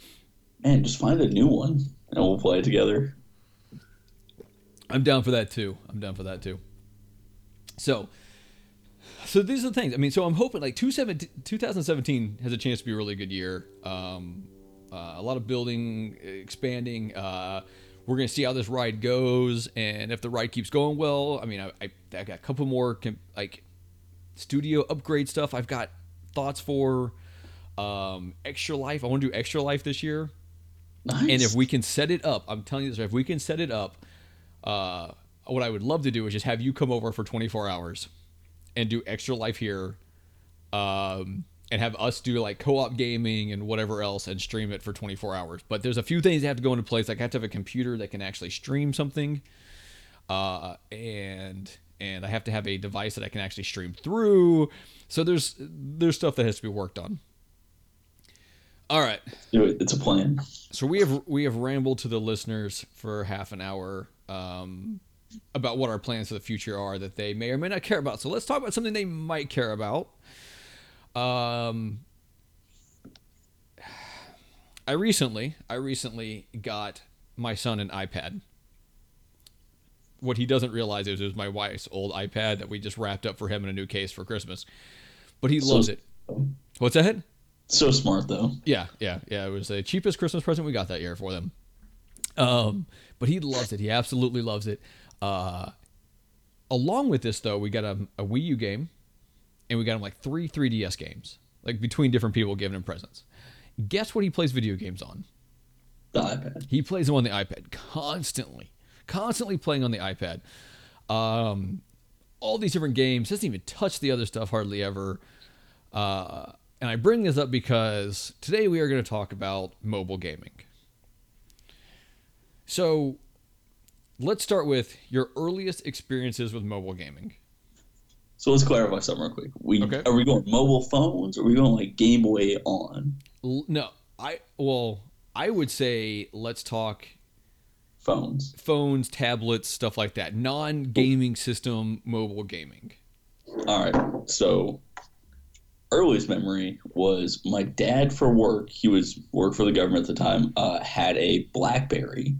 [SPEAKER 2] Man, just find a new one and we'll play it together.
[SPEAKER 1] I'm down for that too. I'm down for that too. So, so these are the things. I mean, so I'm hoping like 2017 has a chance to be a really good year. Um, uh, a lot of building, expanding. Uh, we're gonna see how this ride goes, and if the ride keeps going well. I mean, I, I, I got a couple more com- like studio upgrade stuff. I've got thoughts for um, extra life. I want to do extra life this year.
[SPEAKER 2] Nice.
[SPEAKER 1] And if we can set it up, I'm telling you this, if we can set it up, uh, what I would love to do is just have you come over for 24 hours and do extra life here, um, and have us do like co-op gaming and whatever else and stream it for 24 hours. But there's a few things that have to go into place. Like I have to have a computer that can actually stream something, uh, and and I have to have a device that I can actually stream through. So there's there's stuff that has to be worked on. All right.
[SPEAKER 2] It's a plan.
[SPEAKER 1] So we have we have rambled to the listeners for half an hour um, about what our plans for the future are that they may or may not care about. So let's talk about something they might care about. Um, I recently I recently got my son an iPad. What he doesn't realize is it was my wife's old iPad that we just wrapped up for him in a new case for Christmas. But he
[SPEAKER 2] So-
[SPEAKER 1] loves it. What's that?
[SPEAKER 2] So smart though.
[SPEAKER 1] Yeah, yeah, yeah. It was the cheapest Christmas present we got that year for them. Um, but he loves it. He absolutely loves it. Uh, along with this, though, we got a, a Wii U game, and we got him like three 3DS games, like between different people giving him presents. Guess what he plays video games on?
[SPEAKER 2] The iPad.
[SPEAKER 1] He plays them on the iPad constantly, constantly playing on the iPad. Um, all these different games. Doesn't even touch the other stuff hardly ever. Uh, and I bring this up because today we are going to talk about mobile gaming. So let's start with your earliest experiences with mobile gaming.
[SPEAKER 2] So let's clarify something real quick. We
[SPEAKER 1] Okay.
[SPEAKER 2] are we going mobile phones or are we going like Game Boy on
[SPEAKER 1] No, I well, I would say let's talk
[SPEAKER 2] phones?
[SPEAKER 1] phones, tablets, stuff like that. Non-gaming system mobile gaming.
[SPEAKER 2] All right. So earliest memory was my dad for work. He was worked for the government at the time. Uh, had a BlackBerry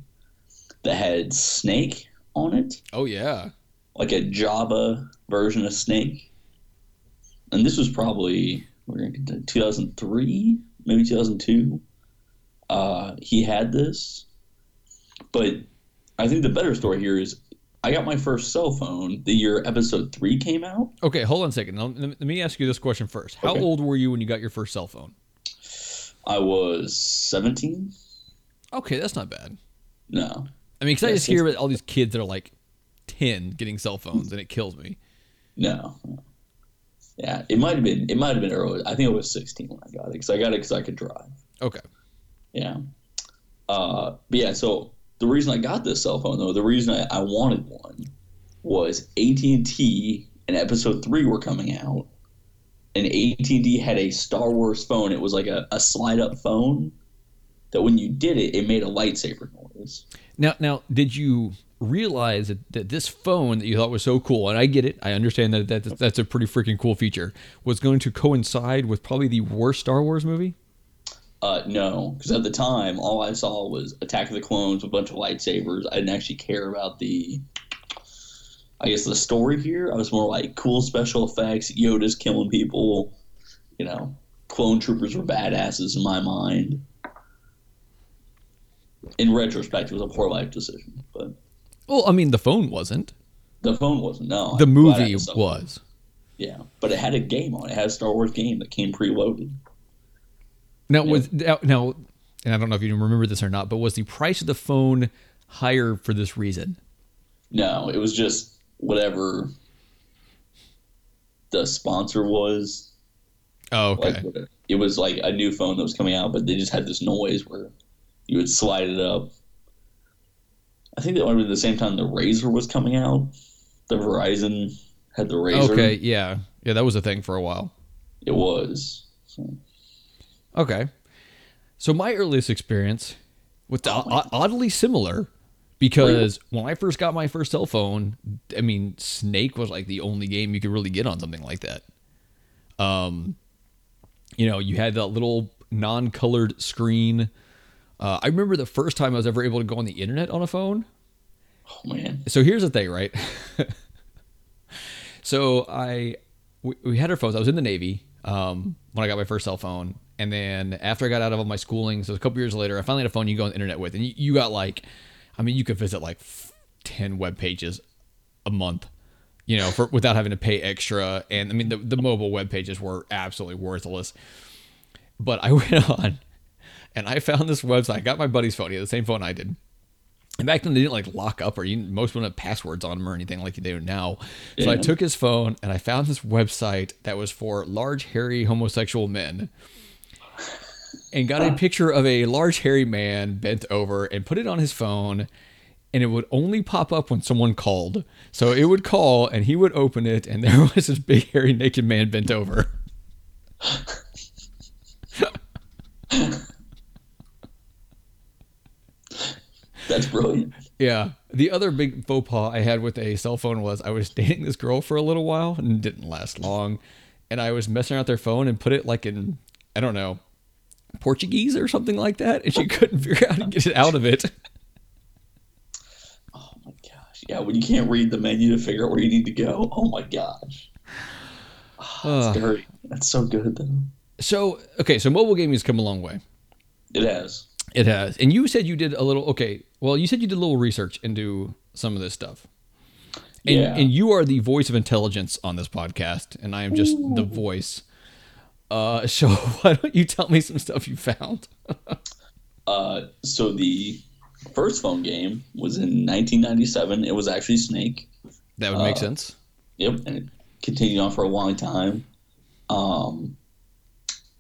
[SPEAKER 2] that had Snake on it,
[SPEAKER 1] Oh yeah.
[SPEAKER 2] like a Java version of Snake. And this was probably we're gonna get to 2003, maybe 2002. Uh, he had this, but I think the better story here is I got my first cell phone the year Episode Three came out.
[SPEAKER 1] Okay, hold on a second. Let let me ask you this question first. How
[SPEAKER 2] Okay.
[SPEAKER 1] old were you when you got your first cell phone?
[SPEAKER 2] I was 17.
[SPEAKER 1] Okay, that's not bad.
[SPEAKER 2] No,
[SPEAKER 1] I mean, because I just hear about all these kids that are like 10 getting cell phones, and it kills me.
[SPEAKER 2] No. Yeah, it might have been. It might have been early. I think it was 16 when I got it because I got it because I could drive.
[SPEAKER 1] Okay.
[SPEAKER 2] Yeah. Uh, but yeah, so the reason I got this cell phone though, the reason I, I wanted one was AT and T and Episode Three were coming out, and AT and T had a Star Wars phone. It was like a, a slide up phone that when you did it, it made a lightsaber noise.
[SPEAKER 1] Now, now, did you realize that, that this phone that you thought was so cool, and I get it, I understand that, that that's a pretty freaking cool feature, was going to coincide with probably the worst Star Wars movie?
[SPEAKER 2] Uh, no, because at the time, all I saw was Attack of the Clones a bunch of lightsabers. I didn't actually care about the, I guess, the story here. I was more like cool special effects. Yoda's killing people. You know, clone troopers were badasses in my mind. In retrospect, it was a poor life decision, but
[SPEAKER 1] Well, I mean, the phone wasn't.
[SPEAKER 2] the phone wasn't. No,
[SPEAKER 1] The movie was.
[SPEAKER 2] Yeah, but it had a game on it. It had a Star Wars game that came preloaded.
[SPEAKER 1] Now, was now, now, and I don't know if you remember this or not, but was the price of the phone higher for this reason?
[SPEAKER 2] No, it was just whatever the sponsor was.
[SPEAKER 1] Oh, okay.
[SPEAKER 2] Like it was like a new phone that was coming out, but they just had this noise where you would slide it up. I think that might have been the same time the RAZR was coming out. The Verizon had the RAZR.
[SPEAKER 1] Okay, yeah, yeah, that was a thing for a while.
[SPEAKER 2] It was. So,
[SPEAKER 1] Okay, so my earliest experience was
[SPEAKER 2] Oh,
[SPEAKER 1] o- oddly similar because when I first got my first cell phone, I mean, Snake was like the only game you could really get on something like that. Um, you know, you had that little non-colored screen. Uh, I remember the first time I was ever able to go on the internet on a phone.
[SPEAKER 2] oh man.
[SPEAKER 1] So here's the thing, right? [laughs] so I we, we had our phones. I was in the Navy um, when I got my first cell phone, and then after I got out of all my schooling, so a couple years later, I finally had a phone you go on the internet with, and you, you got like, I mean, you could visit like ten web pages a month, you know, for without having to pay extra. And I mean, the the mobile web pages were absolutely worthless. But I [laughs] went on, and I found this website. I got my buddy's phone. He had the same phone I did And back then they didn't like lock up or you, most wouldn't have passwords on them or anything like you do now. So I took his phone and I found this website that was for large hairy homosexual men. And got a picture of a large hairy man bent over and put it on his phone and it would only pop up when someone called. So it would call and he would open it and [laughs] there was this big hairy naked man bent over. [laughs]
[SPEAKER 2] That's brilliant.
[SPEAKER 1] Yeah. The other big faux pas I had with a cell phone was I was [laughs] dating this girl for a little while and it didn't last long. And I was messing around with their phone and put it like in, I don't know, Portuguese or something like that. And she oh. couldn't [laughs] figure out how to get it out of it. [laughs]
[SPEAKER 2] Oh my gosh. Yeah, when you can't read the menu to figure out where you need to go. Oh my gosh.
[SPEAKER 1] Ah, Ugh.
[SPEAKER 2] That's dirty. That's so good though.
[SPEAKER 1] So, okay, so mobile gaming has come a long way.
[SPEAKER 2] It has.
[SPEAKER 1] It has. And you said you did a little, okay, well, you said you did a little research into some of this stuff. And,
[SPEAKER 2] Yeah.
[SPEAKER 1] and you are the voice of intelligence on this podcast, and I am just the voice. Uh, [laughs] so why don't you tell me some stuff you found?
[SPEAKER 2] Uh, so the first phone game was in 1997. It was actually Snake.
[SPEAKER 1] That would make
[SPEAKER 2] Uh,
[SPEAKER 1] sense.
[SPEAKER 2] Yep, and it continued on for a long time. Um,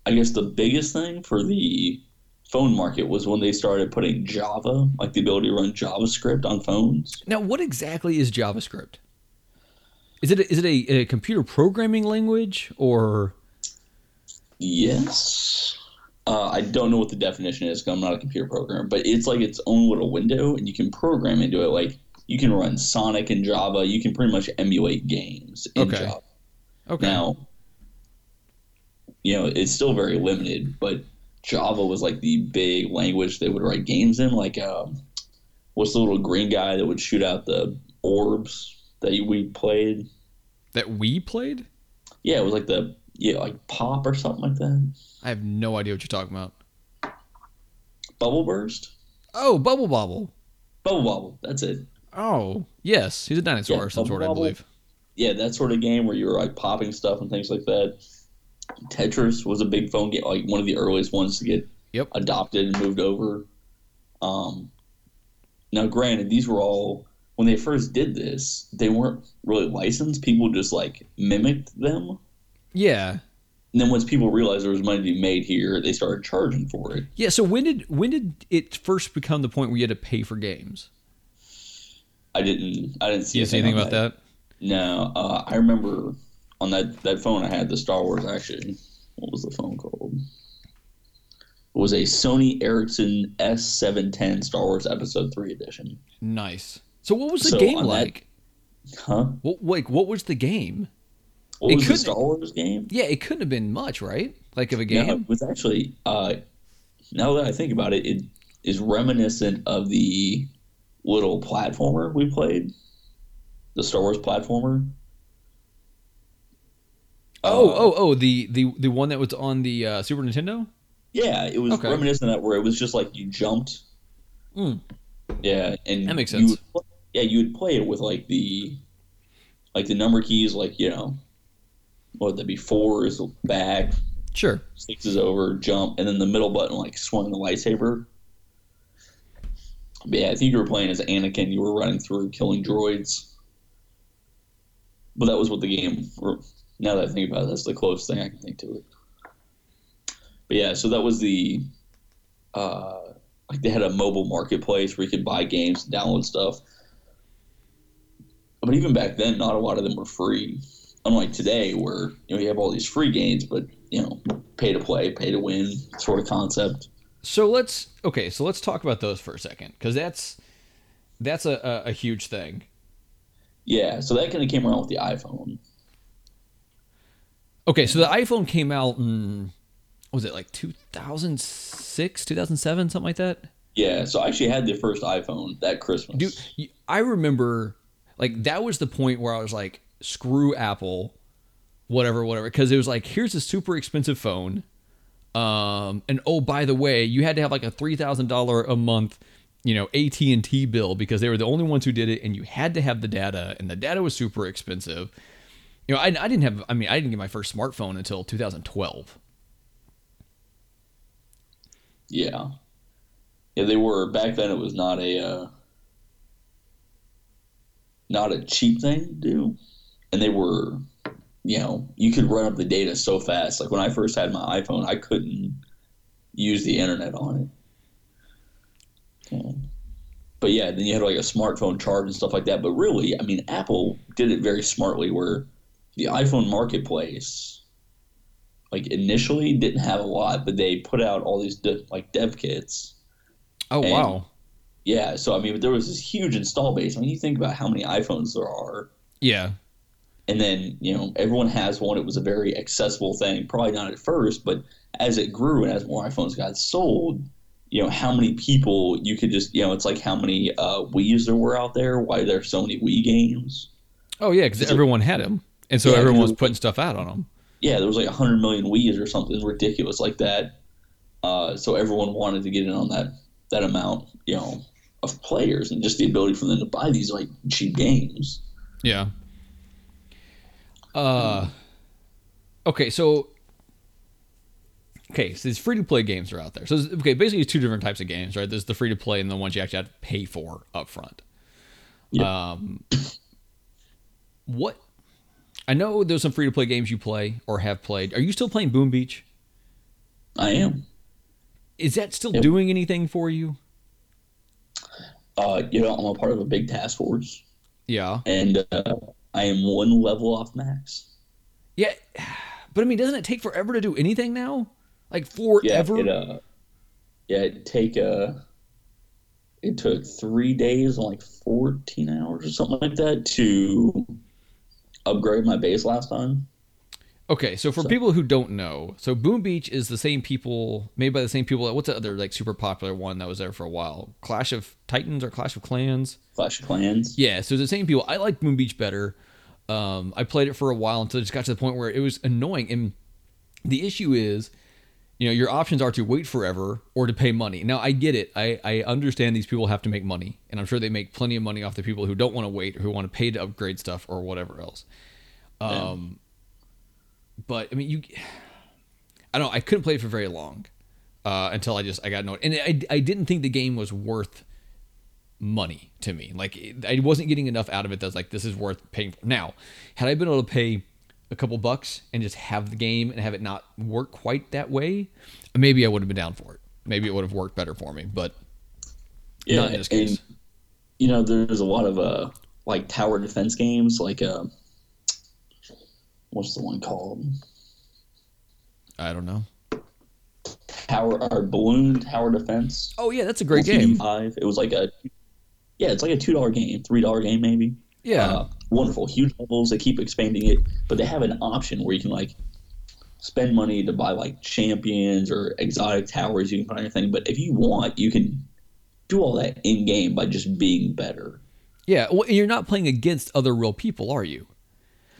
[SPEAKER 2] I guess the biggest thing for the phone market was when they started putting Java, like the ability to run JavaScript on phones.
[SPEAKER 1] Now, what exactly is JavaScript? Is it a, is it a, a computer programming language or
[SPEAKER 2] Yes. Uh, I don't know what the definition is because I'm not a computer programmer, but it's like its own little window, and you can program into it. Like you can run Sonic in Java. You can pretty much emulate games in
[SPEAKER 1] Okay.
[SPEAKER 2] Java.
[SPEAKER 1] okay?
[SPEAKER 2] Now, you know, it's still very limited, but Java was like the big language they would write games in. Like, um, what's the little green guy that would shoot out the orbs that we played?
[SPEAKER 1] that we played?
[SPEAKER 2] Yeah, it was like the yeah, like Pop or something like that.
[SPEAKER 1] I have no idea what you're talking about.
[SPEAKER 2] Bubble Burst,
[SPEAKER 1] Oh, Bubble Bobble.
[SPEAKER 2] Bubble Bobble. That's it.
[SPEAKER 1] Oh, yes, he's a dinosaur
[SPEAKER 2] Yeah,
[SPEAKER 1] or some sort, I believe.
[SPEAKER 2] Yeah, that sort of game where you were like popping stuff and things like that. Tetris was a big phone game, like one of the earliest ones to get
[SPEAKER 1] Yep.
[SPEAKER 2] adopted and moved over. Um, now, granted, these were all when they first did this, they weren't really licensed. People just like mimicked them.
[SPEAKER 1] Yeah,
[SPEAKER 2] And then once people realized there was money to be made here, they started charging for it.
[SPEAKER 1] yeah. So when did when did it first become the point where you had to pay for games?
[SPEAKER 2] I didn't, I didn't see
[SPEAKER 1] You see anything about that?
[SPEAKER 2] No, uh, I remember on that that phone I had the Star Wars actually. What was the phone called? It was a Sony Ericsson S710 Star Wars Episode Three edition.
[SPEAKER 1] Nice. So what was the
[SPEAKER 2] So
[SPEAKER 1] game
[SPEAKER 2] on that-
[SPEAKER 1] like?
[SPEAKER 2] Huh?
[SPEAKER 1] What like what was the game?
[SPEAKER 2] What
[SPEAKER 1] It
[SPEAKER 2] was the Star Wars game?
[SPEAKER 1] Yeah, it couldn't have been much, right? Like of a
[SPEAKER 2] No,
[SPEAKER 1] game.
[SPEAKER 2] it was actually. Uh, now that I think about it, it is reminiscent of the little platformer we played, the Star Wars platformer.
[SPEAKER 1] Oh,
[SPEAKER 2] Uh,
[SPEAKER 1] oh, oh, the the the one that was on the uh, Super Nintendo.
[SPEAKER 2] Yeah, it was
[SPEAKER 1] Okay.
[SPEAKER 2] reminiscent of that where it was just like you jumped.
[SPEAKER 1] Mm.
[SPEAKER 2] Yeah, and
[SPEAKER 1] That makes
[SPEAKER 2] you
[SPEAKER 1] sense.
[SPEAKER 2] would- yeah, you would play it with like the like the number keys, like you know, what that be? Four is back,
[SPEAKER 1] Sure.
[SPEAKER 2] six is over, jump, and then the middle button like swung the lightsaber. But yeah, I think you were playing as Anakin. You were running through killing droids. But that was what the game. Now that I think about it, that's the closest thing I can think to it. But yeah, so that was the. Uh, like they had a mobile marketplace where you could buy games, download stuff. But even back then, not a lot of them were free. Unlike today, where you know you have all these free games, but you know, pay to play, pay to win sort of concept.
[SPEAKER 1] So let's okay. So let's talk about those for a second because that's that's a, a, a huge thing.
[SPEAKER 2] Yeah, so that kind of came around with the iPhone.
[SPEAKER 1] Okay, so the iPhone came out in was it like 2006, 2007, something like that?
[SPEAKER 2] Yeah, so I actually had the first iPhone that Christmas.
[SPEAKER 1] Dude, I remember like that was the point where I was like, screw Apple, whatever, whatever, because it was like, here's a super expensive phone, um, and oh by the way, you had to have like a three thousand dollar a month, you know, AT and T bill because they were the only ones who did it, and you had to have the data, and the data was super expensive. You know, I, I didn't have, I mean, I didn't get my first smartphone until 2012.
[SPEAKER 2] Yeah, yeah, they were back then. It was not a uh, not a cheap thing to do, and they were, you know, you could run up the data so fast. Like when I first had my iPhone, I couldn't use the internet on it. Okay. But yeah, then you had like a smartphone charge and stuff like that. But really, I mean, Apple did it very smartly, where the iPhone marketplace, like initially, didn't have a lot, but they put out all these de- like dev kits.
[SPEAKER 1] Oh
[SPEAKER 2] And-
[SPEAKER 1] wow.
[SPEAKER 2] Yeah, so I mean, but there was this huge install base. I mean, you think about how many iPhones there are,
[SPEAKER 1] Yeah.
[SPEAKER 2] and then you know everyone has one. It was a very accessible thing. Probably not at first, but as it grew and as more iPhones got sold, you know how many people you could just you know it's like how many uh, Wii's there were out there. Why there's so many Wii games?
[SPEAKER 1] Oh yeah, because everyone had him, and so
[SPEAKER 2] Yeah,
[SPEAKER 1] everyone was putting stuff out on them.
[SPEAKER 2] Yeah, there was like hundred million Wii's or something ridiculous like that. Uh, so everyone wanted to get in on that that amount, you know, of players and just the ability for them to buy these like cheap games.
[SPEAKER 1] Yeah. Uh. Okay, so. Okay, so these free to play games are out there. So okay, basically it's two different types of games, right? There's the free to play and the ones you actually have to pay for up front.
[SPEAKER 2] Yeah.
[SPEAKER 1] Um. What? I know there's some free to play games you play or have played. Are you still playing Boom Beach?
[SPEAKER 2] I am.
[SPEAKER 1] Is that still
[SPEAKER 2] Yep.
[SPEAKER 1] doing anything for you?
[SPEAKER 2] Uh, you know, I'm a part of a big task force,
[SPEAKER 1] Yeah.
[SPEAKER 2] and uh, I am one level off max.
[SPEAKER 1] Yeah. But I mean, doesn't it take forever to do anything now? Like
[SPEAKER 2] Yeah,
[SPEAKER 1] forever?
[SPEAKER 2] it uh, yeah, it take uh, it took three days and like 14 hours or something like that to upgrade my base last time.
[SPEAKER 1] Okay, so for
[SPEAKER 2] So-
[SPEAKER 1] people who don't know, so Boom Beach is the same people, made by the same people. What's the other like super popular one that was there for a while? Clash of Titans or Clash of Clans?
[SPEAKER 2] Clash of Clans.
[SPEAKER 1] Yeah, so the same people. I like Boom Beach better. Um, I played it for a while until it just got to the point where it was annoying. And the issue is, you know, your options are to wait forever or to pay money. Now I get it. I, I understand these people have to make money, and I'm sure they make plenty of money off the people who don't want to wait or who want to pay to upgrade stuff or whatever else. Um, but I mean, you, I don't know. I couldn't play it for very long uh, until I just I got no and I I didn't think the game was worth money to me. Like I wasn't getting enough out of it that's like this is worth paying for. Now, had I been able to pay a couple bucks and just have the game and have it not work quite that way, maybe I would have been down for it. Maybe it would have worked better for me, but
[SPEAKER 2] Yeah,
[SPEAKER 1] not in this case.
[SPEAKER 2] and you know, there's a lot of uh like tower defense games, like uh, what's the one called?
[SPEAKER 1] I don't know.
[SPEAKER 2] Tower or balloon tower defense.
[SPEAKER 1] Oh yeah, that's a great game.
[SPEAKER 2] Five. It was like a yeah, it's like a two dollar game, three dollar game maybe.
[SPEAKER 1] Yeah.
[SPEAKER 2] Uh, wonderful, huge levels. They keep expanding it, but they have an option where you can like spend money to buy like champions or exotic towers. You can buy anything, but if you want, you can do all that in game by just being better.
[SPEAKER 1] Yeah, well, and you're not playing against other real people, are you?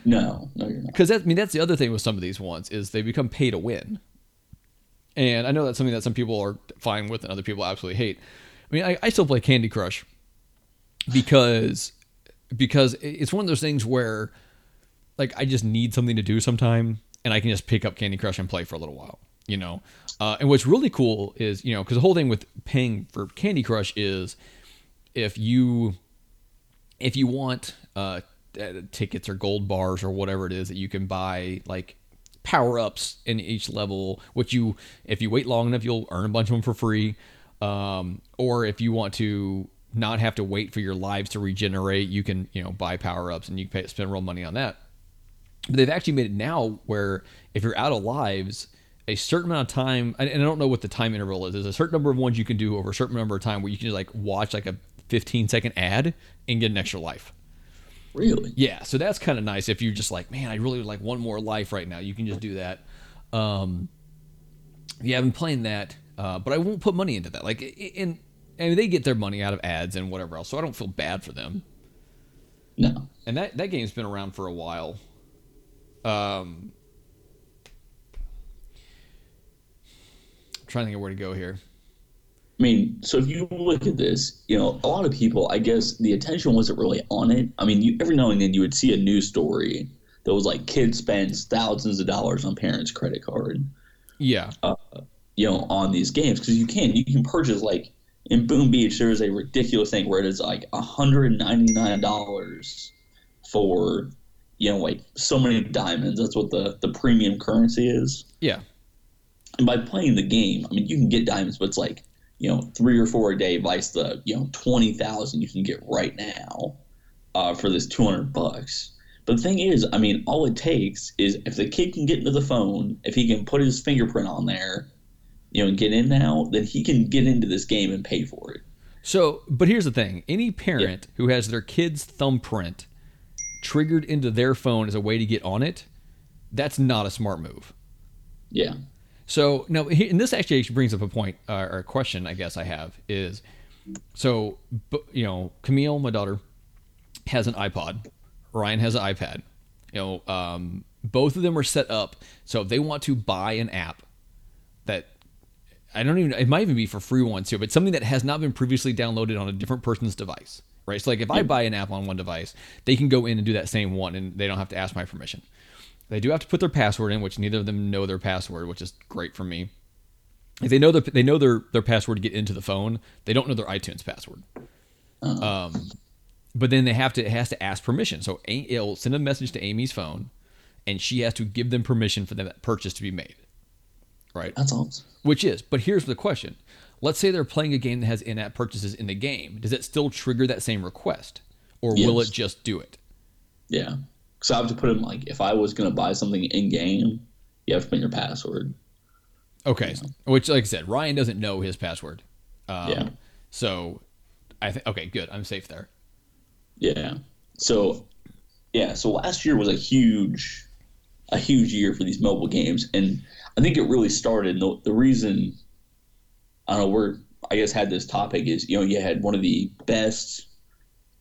[SPEAKER 2] No, no, you're not.
[SPEAKER 1] Because I mean, that's the other thing with some of these ones is they become pay to win, and I know that's something that some people are fine with and other people absolutely hate. I mean, I, I still play Candy Crush because because it's one of those things where like I just need something to do sometime, and I can just pick up Candy Crush and play for a little while, you know. Uh, and what's really cool is you know because the whole thing with paying for Candy Crush is if you if you want uh, uh, tickets or gold bars or whatever it is that you can buy like power ups in each level which you if you wait long enough you'll earn a bunch of them for free um, or if you want to not have to wait for your lives to regenerate you can you know buy power ups and you can pay, spend real money on that but they've actually made it now where if you're out of lives a certain amount of time and and i don't know what the time interval is there's a certain number of ones you can do over a certain number of time where you can just like watch like a 15 second ad and get an extra life
[SPEAKER 2] Really?
[SPEAKER 1] yeah, so that's kind of nice if you're just like, man, I really would like one more life right now. You can just do that. Um, yeah, I've been playing that, uh, but I won't put money into that. Like, in I mean, they get their money out of ads and whatever else, so I don't feel bad for them.
[SPEAKER 2] No.
[SPEAKER 1] And that that game's been around for a while. Um, I'm trying to think of where to go here.
[SPEAKER 2] I mean, so if you look at this, you know, a lot of people, I guess the attention wasn't really on it. I mean, you, every now and then you would see a news story that was like, kid spends thousands of dollars on parents' credit card,
[SPEAKER 1] Yeah,
[SPEAKER 2] you know, on these games because you can you can purchase like in Boom Beach, there is a ridiculous thing where it is like $199 for, you know, like so many diamonds. That's what the, the premium currency is.
[SPEAKER 1] Yeah.
[SPEAKER 2] And by playing the game, I mean, you can get diamonds, but it's like, you know, three or four a day, vice the, you know, 20,000 you can get right now uh, for this 200 bucks. But the thing is, I mean, all it takes is if the kid can get into the phone, if he can put his fingerprint on there, you know, and get in now, then he can get into this game and pay for it.
[SPEAKER 1] So, but here's the thing: any parent who has their kid's thumbprint triggered into their phone as a way to get on it, that's not a smart move.
[SPEAKER 2] Yeah.
[SPEAKER 1] So now, and this actually brings up a point uh, or a question I guess I have is, so you know, Camille, my daughter, has an iPod. Ryan has an iPad. You know, um, both of them are set up so if they want to buy an app that I don't even it might even be for free ones here, but something that has not been previously downloaded on a different person's device. Right. So like if I buy an app on one device, they can go in and do that same one and they don't have to ask my permission. They do have to put their password in, which neither of them know their password, which is great for me. If they know their they know their their password to get into the phone, they don't know their iTunes password. Um, but then they have to it has to ask permission. So it'll send a message to Amy's phone, and she has to give them permission for that purchase to be made. Right.
[SPEAKER 2] That's awesome.
[SPEAKER 1] Which is, but here's the question. Let's say they're playing a game that has in-app purchases in the game. Does it still trigger that same request, or will it just do it?
[SPEAKER 2] Yeah. Because I have to put in, like, if I was going to buy something in game, you have to put in your password.
[SPEAKER 1] Okay. Which, like I said, Ryan doesn't know his password. Um,
[SPEAKER 2] Yeah.
[SPEAKER 1] So, I think okay, good. I'm safe there.
[SPEAKER 2] Yeah. So, yeah. So last year was a huge, a huge year for these mobile games, and I think it really started. The, the reason I don't know we're I guess had this topic is you know you had one of the best,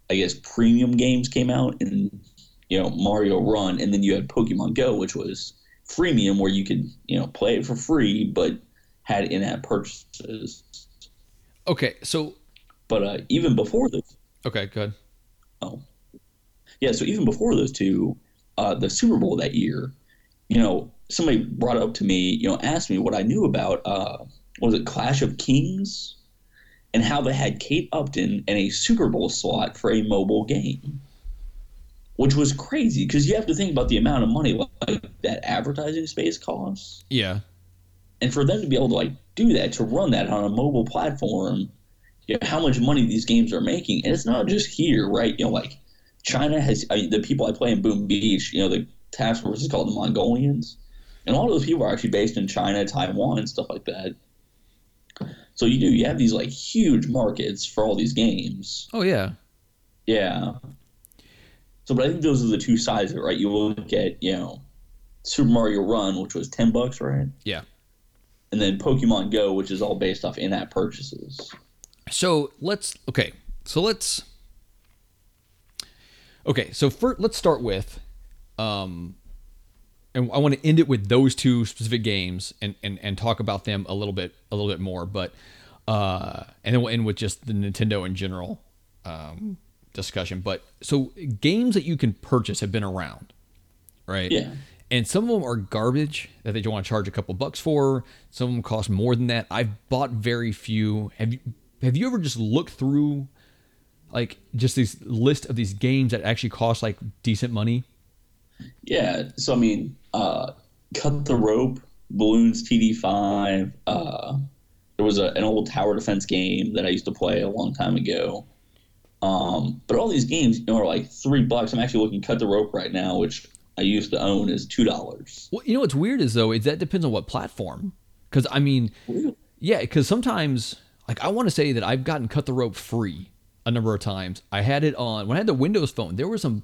[SPEAKER 2] I guess premium games came out in you know Mario Run, and then you had Pokemon Go, which was freemium where you could you know play it for free, but had in-app purchases.
[SPEAKER 1] Okay. So,
[SPEAKER 2] But uh, even before those
[SPEAKER 1] okay, good.
[SPEAKER 2] Oh, yeah. So even before those two, uh, the Super Bowl that year, you know, somebody brought up to me, you know, asked me what I knew about, uh, was it Clash of Kings, and how they had Kate Upton in a Super Bowl slot for a mobile game, which was crazy because you have to think about the amount of money like that advertising space costs,
[SPEAKER 1] Yeah.
[SPEAKER 2] and for them to be able to like do that to run that on a mobile platform you know, how much money these games are making. And it's not just here, right? You know, like China has I mean, the people I play in Boom Beach, you know, the task force is called the Mongolians. And all of those people are actually based in China, Taiwan, and stuff like that. So you do, you have these like huge markets for all these games.
[SPEAKER 1] Oh yeah.
[SPEAKER 2] Yeah. So, but I think those are the two sides of it, right? You look at, you know, Super Mario Run, which was 10 bucks, right?
[SPEAKER 1] Yeah.
[SPEAKER 2] And then Pokemon Go, which is all based off in app purchases.
[SPEAKER 1] So let's okay. So let's okay. So first, let's start with, um, and I want to end it with those two specific games and and and talk about them a little bit a little bit more. But uh, and then we'll end with just the Nintendo in general um, discussion. But so games that you can purchase have been around, right?
[SPEAKER 2] Yeah.
[SPEAKER 1] And some of them are garbage that they don't want to charge a couple bucks for. Some of them cost more than that. I've bought very few. Have you have you ever just looked through like just this list of these games that actually cost like decent money?
[SPEAKER 2] Yeah, so I mean, uh, cut the rope, Bloons, TD5. Uh, there was a, an old tower defense game that I used to play a long time ago. Um, but all these games you know, are like three bucks. I'm actually looking cut the rope right now, which I used to own is two dollars.
[SPEAKER 1] Well, you know what's weird is though is that depends on what platform. Because I mean, yeah, because sometimes like I want to say that I've gotten cut the rope free a number of times. I had it on when I had the Windows phone. There were some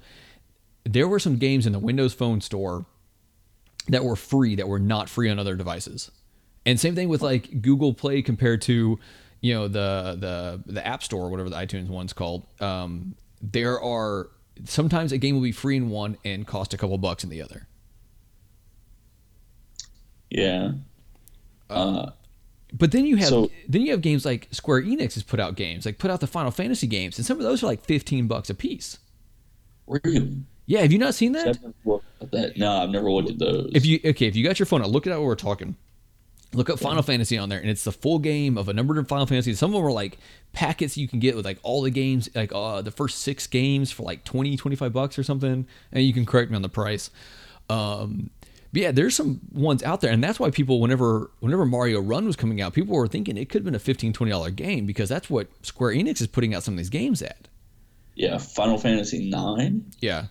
[SPEAKER 1] there were some games in the Windows Phone store that were free that were not free on other devices. And same thing with like Google Play compared to you know the the the App Store, whatever the iTunes one's called. Um, there are sometimes a game will be free in one and cost a couple bucks in the other.
[SPEAKER 2] Yeah. Uh,
[SPEAKER 1] But then you have
[SPEAKER 2] So-
[SPEAKER 1] then you have games like Square Enix has put out games like put out the Final Fantasy games, and some of those are like fifteen bucks a piece.
[SPEAKER 2] really?
[SPEAKER 1] Yeah, have you not seen that?
[SPEAKER 2] I've never looked at that. No, I've never looked at those.
[SPEAKER 1] If you okay, if you got your phone, out, look at how we're talking. Look up Final Fantasy on there, and it's the full game of a number of Final Fantasies. Some of them are like packets you can get with like all the games, like uh, the first six games for like 20, 25 bucks or something. And you can correct me on the price. Um, but yeah, there's some ones out there, and that's why people, whenever whenever Mario Run was coming out, people were thinking it could have been a 15 20 dollar game because that's what Square Enix is putting out some of these games at.
[SPEAKER 2] Yeah, Final Fantasy Nine
[SPEAKER 1] Yeah,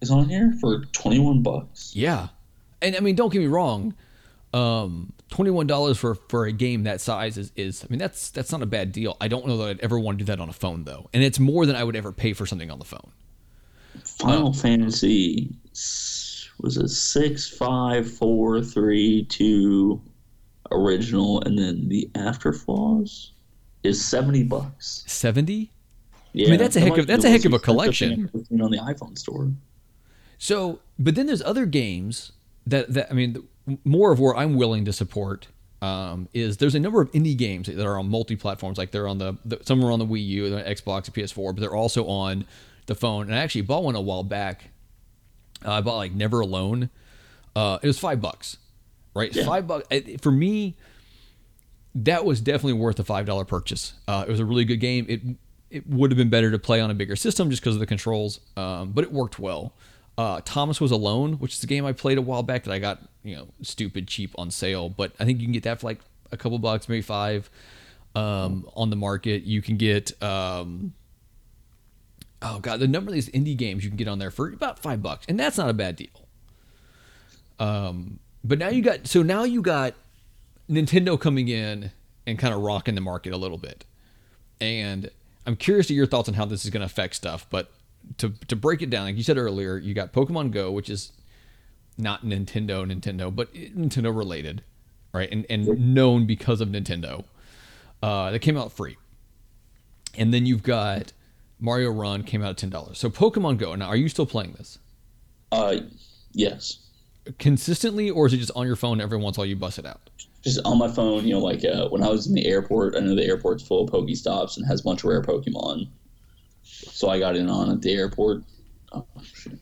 [SPEAKER 2] is on here for twenty one bucks.
[SPEAKER 1] yeah, and I mean, don't get me wrong, um, twenty one dollars for for a game that size is is I mean that's that's not a bad deal. I don't know that I'd ever want to do that on a phone though, and it's more than I would ever pay for something on the phone.
[SPEAKER 2] Final Fantasy was it six five four three two original, and then the Afterflaws is seventy bucks.
[SPEAKER 1] Seventy.
[SPEAKER 2] Yeah, I
[SPEAKER 1] mean, that's a heck of- that's a heck of a collection.
[SPEAKER 2] thing I've ever seen on the iPhone store.
[SPEAKER 1] So, but then there's other games that that I mean, more of where I'm willing to support um, is there's a number of indie games that are on multi platforms. Like they're on the, the some are on the Wii U, they're Xbox, and PS4, but they're also on the phone. And I actually bought one a while back. Uh, I bought like Never Alone. Uh, it was five bucks, right?
[SPEAKER 2] Yeah.
[SPEAKER 1] Five bucks for me. That was definitely worth a five dollar purchase. Uh, it was a really good game. It it would have been better to play on a bigger system just because of the controls, um, but it worked well. Uh, Thomas was alone, which is a game I played a while back that I got you know stupid cheap on sale, but I think you can get that for like a couple bucks, maybe five, um, on the market. You can get um, oh god, the number of these indie games you can get on there for about five bucks, and that's not a bad deal. Um, but now you got so now you got Nintendo coming in and kind of rocking the market a little bit, and I'm curious to your thoughts on how this is going to affect stuff. But to to break it down, like you said earlier, you got Pokemon Go, which is not Nintendo, Nintendo, but Nintendo related, right? And and known because of Nintendo. Uh, that came out free, and then you've got Mario Run came out at ten dollars. So Pokemon Go. Now, are you still playing this
[SPEAKER 2] Uh, yes,
[SPEAKER 1] consistently, or is it just on your phone every once in a while you bust it out?
[SPEAKER 2] just on my phone. You know, like uh, when I was in the airport, I know the airport's full of Pokestops and has a bunch of rare Pokemon. So I got in on at the airport. Oh, shit.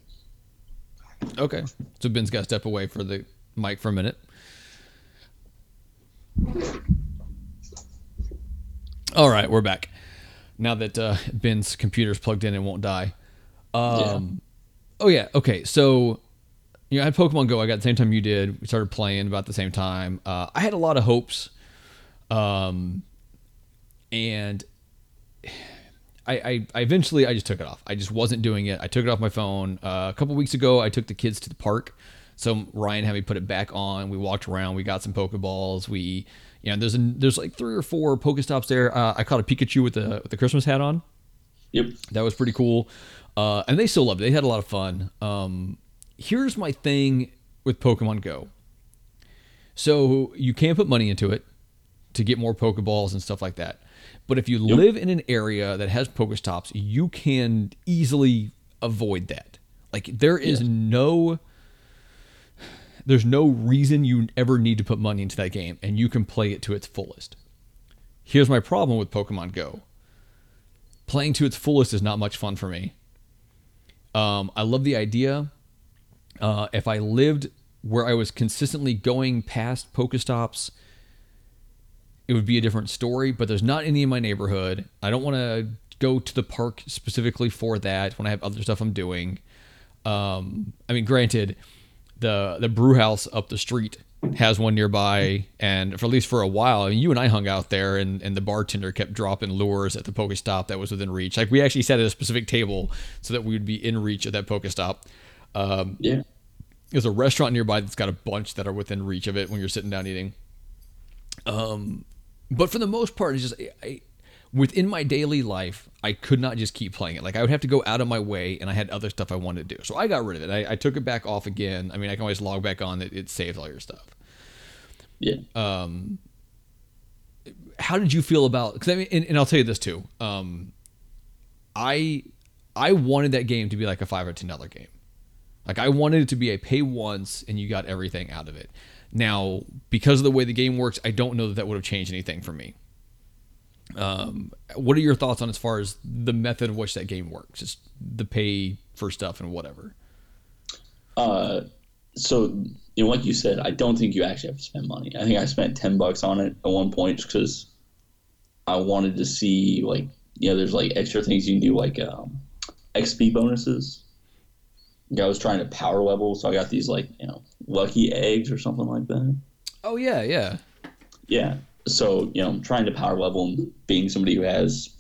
[SPEAKER 1] Okay. So Ben's got to step away for the mic for a minute. All right, we're back. Now that uh, Ben's computer's plugged in and won't die. Um, Oh yeah. Okay. So you know, I had Pokemon Go. I got the same time you did. We started playing about the same time. Uh, I had a lot of hopes, um, and I, I, I eventually I just took it off. I just wasn't doing it. I took it off my phone. Uh, a couple weeks ago, I took the kids to the park. So Ryan had me put it back on. We walked around. We got some Pokeballs. We, you know, there's a, there's like three or four Pokestops there. Uh, I caught a Pikachu with the with the Christmas hat on.
[SPEAKER 2] Yep.
[SPEAKER 1] That was pretty cool. Uh, and they still loved it. They had a lot of fun. Um, here's my thing with Pokemon Go. So you can put money into it to get more Pokeballs and stuff like that. But if you live in an area that has Pokestops, you can easily avoid that. Like there is
[SPEAKER 2] Yeah.
[SPEAKER 1] no there's no reason you ever need to put money into that game and you can play it to its fullest. Here's my problem with Pokemon Go. Playing to its fullest is not much fun for me. Um, I love the idea. Uh, if I lived where I was consistently going past Pokestops, it would be a different story. But there's not any in my neighborhood. I don't want to go to the park specifically for that when I have other stuff I'm doing. Um, I mean, granted, the the brew house up the street has one nearby, and for at least for a while, I mean, you and I hung out there, and, and the bartender kept dropping lures at the Pokestop that was within reach. Like we actually sat at a specific table so that we would be in reach of that Pokestop. Um,
[SPEAKER 2] Yeah.
[SPEAKER 1] there's a restaurant nearby that's got a bunch that are within reach of it when you're sitting down eating. Um, but for the most part, it's just I, I, within my daily life, I could not just keep playing it. Like I would have to go out of my way, and I had other stuff I wanted to do. So I got rid of it. I, I took it back off again. I mean, I can always log back on. It, it saves all your stuff.
[SPEAKER 2] Yeah.
[SPEAKER 1] Um, how did you feel about? Because I mean, and, and I'll tell you this too. Um, I I wanted that game to be like a five or ten dollar game. Like I wanted it to be a pay once and you got everything out of it. Now, because of the way the game works, I don't know that that would have changed anything for me. Um, what are your thoughts on as far as the method of which that game works? Just the pay for stuff and whatever.
[SPEAKER 2] Uh, so you know, like you said, I don't think you actually have to spend money. I think I spent ten bucks on it at one point because I wanted to see like you know, there's like extra things you can do like um, XP bonuses. I was trying to power level, so I got these like you know lucky eggs or something like that.
[SPEAKER 1] Oh yeah, yeah.
[SPEAKER 2] Yeah. So you know, I'm trying to power level and being somebody who has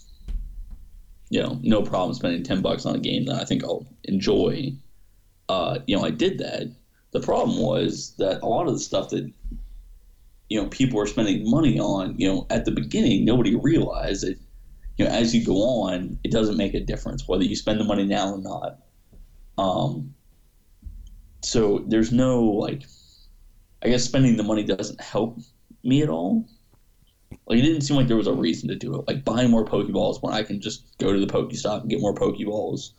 [SPEAKER 2] you know no problem spending ten bucks on a game that I think I'll enjoy. Uh, you know, I did that. The problem was that a lot of the stuff that you know people were spending money on, you know, at the beginning, nobody realized that you know as you go on, it doesn't make a difference whether you spend the money now or not. Um, so there's no like, I guess spending the money doesn't help me at all. Like it didn't seem like there was a reason to do it. Like buying more Pokeballs when I can just go to the Pokestop and get more Pokeballs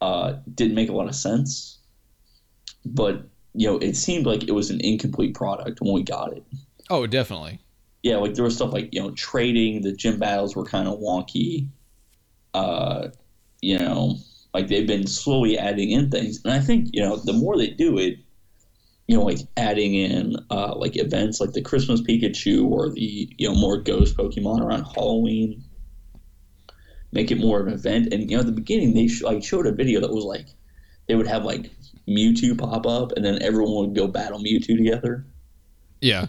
[SPEAKER 2] uh, didn't make a lot of sense. But you know, it seemed like it was an incomplete product when we got it.
[SPEAKER 1] Oh, definitely.
[SPEAKER 2] Yeah, like there was stuff like you know trading. The gym battles were kind of wonky. Uh, you know, like they've been slowly adding in things, and I think you know the more they do it, you know, like adding in uh, like events like the Christmas Pikachu or the you know more ghost Pokemon around Halloween, make it more of an event. And you know, at the beginning they sh- like showed a video that was like they would have like Mewtwo pop up, and then everyone would go battle Mewtwo together.
[SPEAKER 1] Yeah.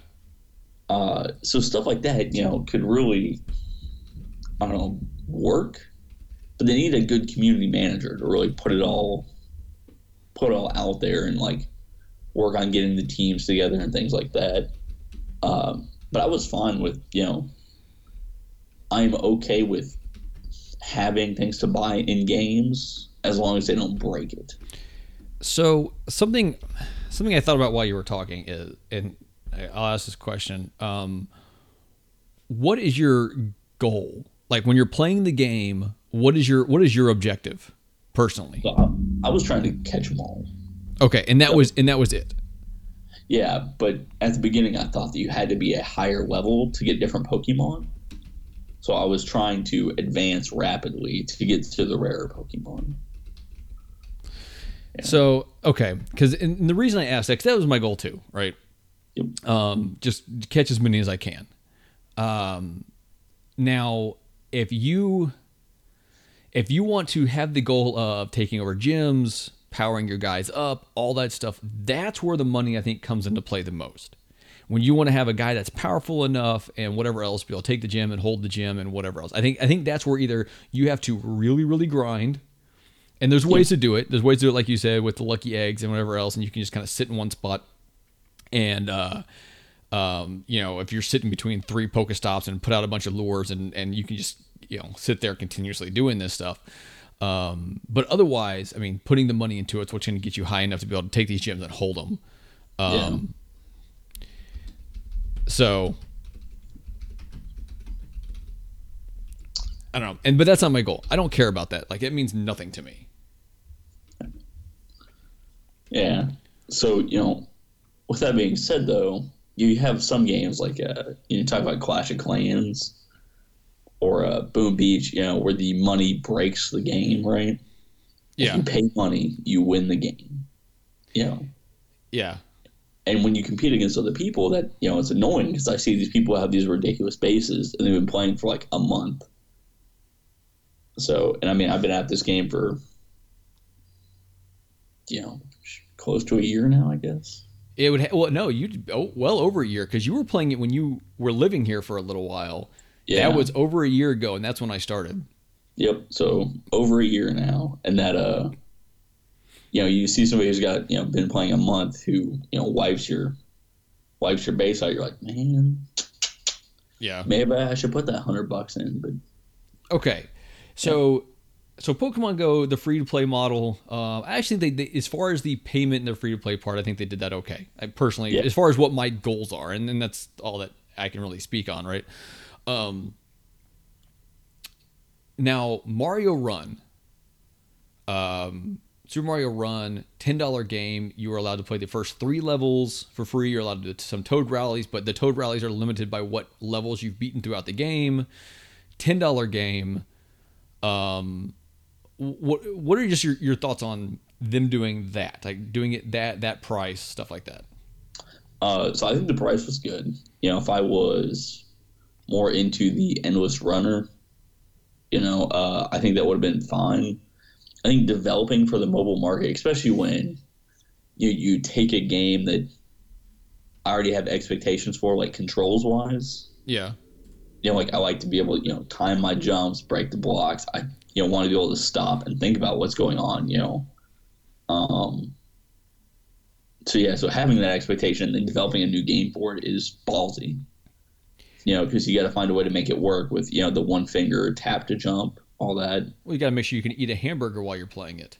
[SPEAKER 2] Uh, so stuff like that, you know, could really, I don't know, work. But they need a good community manager to really put it all, put it all out there and like work on getting the teams together and things like that. Um, but I was fine with, you know, I'm okay with having things to buy in games as long as they don't break it.
[SPEAKER 1] So something something I thought about while you were talking is, and I'll ask this question: um, What is your goal? Like when you're playing the game, what is your what is your objective personally?
[SPEAKER 2] So I, I was trying to catch them all.
[SPEAKER 1] Okay, and that was and that was it.
[SPEAKER 2] Yeah, but at the beginning, I thought that you had to be a higher level to get different Pokemon. So I was trying to advance rapidly to get to the rarer Pokemon.
[SPEAKER 1] So okay, because and the reason I asked that, that was my goal too, right?
[SPEAKER 2] Yep.
[SPEAKER 1] Um, just catch as many as I can. Um, now, if you if you want to have the goal of taking over gyms, powering your guys up, all that stuff, that's where the money I think comes into play the most. When you want to have a guy that's powerful enough and whatever else, be able to take the gym and hold the gym and whatever else. I think I think that's where either you have to really really grind, and there's ways to do it. There's ways to do it like you said with the lucky eggs and whatever else, and you can just kind of sit in one spot and uh, um, you know if you're sitting between three Pokestops and put out a bunch of lures and and you can just you know sit there continuously doing this stuff. Um, but otherwise, I mean, putting the money into it's what's going to get you high enough to be able to take these gyms and hold them. Um, So I don't know, and but that's not my goal. I don't care about that. Like it means nothing to me.
[SPEAKER 2] Yeah. So you know, with that being said, though, you have some games like uh, you talk about Clash of Clans or uh, Boom Beach, you know, where the money breaks the game, right? If
[SPEAKER 1] Yeah,
[SPEAKER 2] you pay money, you win the game. You know,
[SPEAKER 1] yeah,
[SPEAKER 2] and when you compete against other people, that you know it's annoying because I see these people have these ridiculous bases and they've been playing for like a month. So, and I mean, I've been at this game for you know close to a year now, I guess.
[SPEAKER 1] It would. Ha- well, no, you oh, well over a year because you were playing it when you were living here for a little while.
[SPEAKER 2] Yeah,
[SPEAKER 1] That was over a year ago, and that's when I started.
[SPEAKER 2] Yep. So over a year now, and that uh, you know, you see somebody who's got you know been playing a month who you know wipes your wipes your base out. You're like, man,
[SPEAKER 1] Yeah.
[SPEAKER 2] maybe I should put that hundred bucks in. But
[SPEAKER 1] Okay. So, so Pokemon Go, the free to play model. Uh, I actually think they, they, as far as the payment and the free to play part, I think they did that okay. I personally,
[SPEAKER 2] Yeah.
[SPEAKER 1] as far as what my goals are, and then that's all that I can really speak on, right? Um. Now Mario Run. Um, Super Mario Run, ten dollar game. You are allowed to play the first three levels for free. You're allowed to do some Toad rallies, but the Toad rallies are limited by what levels you've beaten throughout the game. Ten dollar game. Um, what what are just your, your thoughts on them doing that? Like doing it that that price, stuff like that.
[SPEAKER 2] Uh, so I think the price was good. You know, if I was more into the endless runner, you know, uh, I think that would have been fine. I think developing for the mobile market, especially when you you take a game that I already have expectations for, like controls wise.
[SPEAKER 1] Yeah.
[SPEAKER 2] You know, like I like to be able to, you know, time my jumps, break the blocks. I, you know, want to be able to stop and think about what's going on. You know, um. So yeah, so having that expectation and then developing a new game for it is ballsy. You know, because you got to find a way to make it work with you know the one finger tap to jump, all that.
[SPEAKER 1] Well, you got to make sure you can eat a hamburger while you're playing it.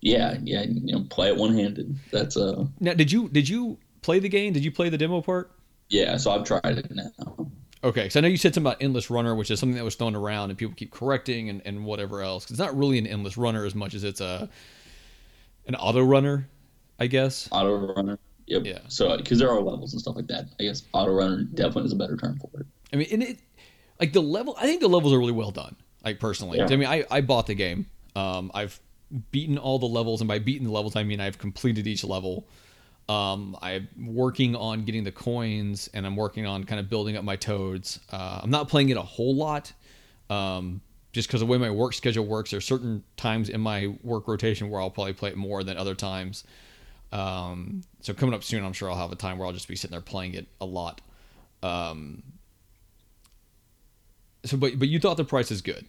[SPEAKER 2] Yeah, yeah, you know, play it one handed. That's uh.
[SPEAKER 1] Now, did you did you play the game? Did you play the demo part?
[SPEAKER 2] Yeah, so I've tried it now.
[SPEAKER 1] Okay, so I know you said something about endless runner, which is something that was thrown around and people keep correcting and, and whatever else. it's not really an endless runner as much as it's a an auto runner, I guess.
[SPEAKER 2] Auto runner. Yep.
[SPEAKER 1] Yeah.
[SPEAKER 2] So because there are levels and stuff like that, I guess auto runner definitely is a better term for it.
[SPEAKER 1] I mean, and it like the level. I think the levels are really well done. Like personally,
[SPEAKER 2] Yeah.
[SPEAKER 1] I mean, I I bought the game. Um, I've beaten all the levels, and by beaten the levels, I mean I've completed each level. Um, I'm working on getting the coins, and I'm working on kind of building up my toads. Uh, I'm not playing it a whole lot, um, just because the way my work schedule works. There's certain times in my work rotation where I'll probably play it more than other times. Um, so coming up soon, I'm sure I'll have a time where I'll just be sitting there playing it a lot. Um, so, but but you thought the price is good.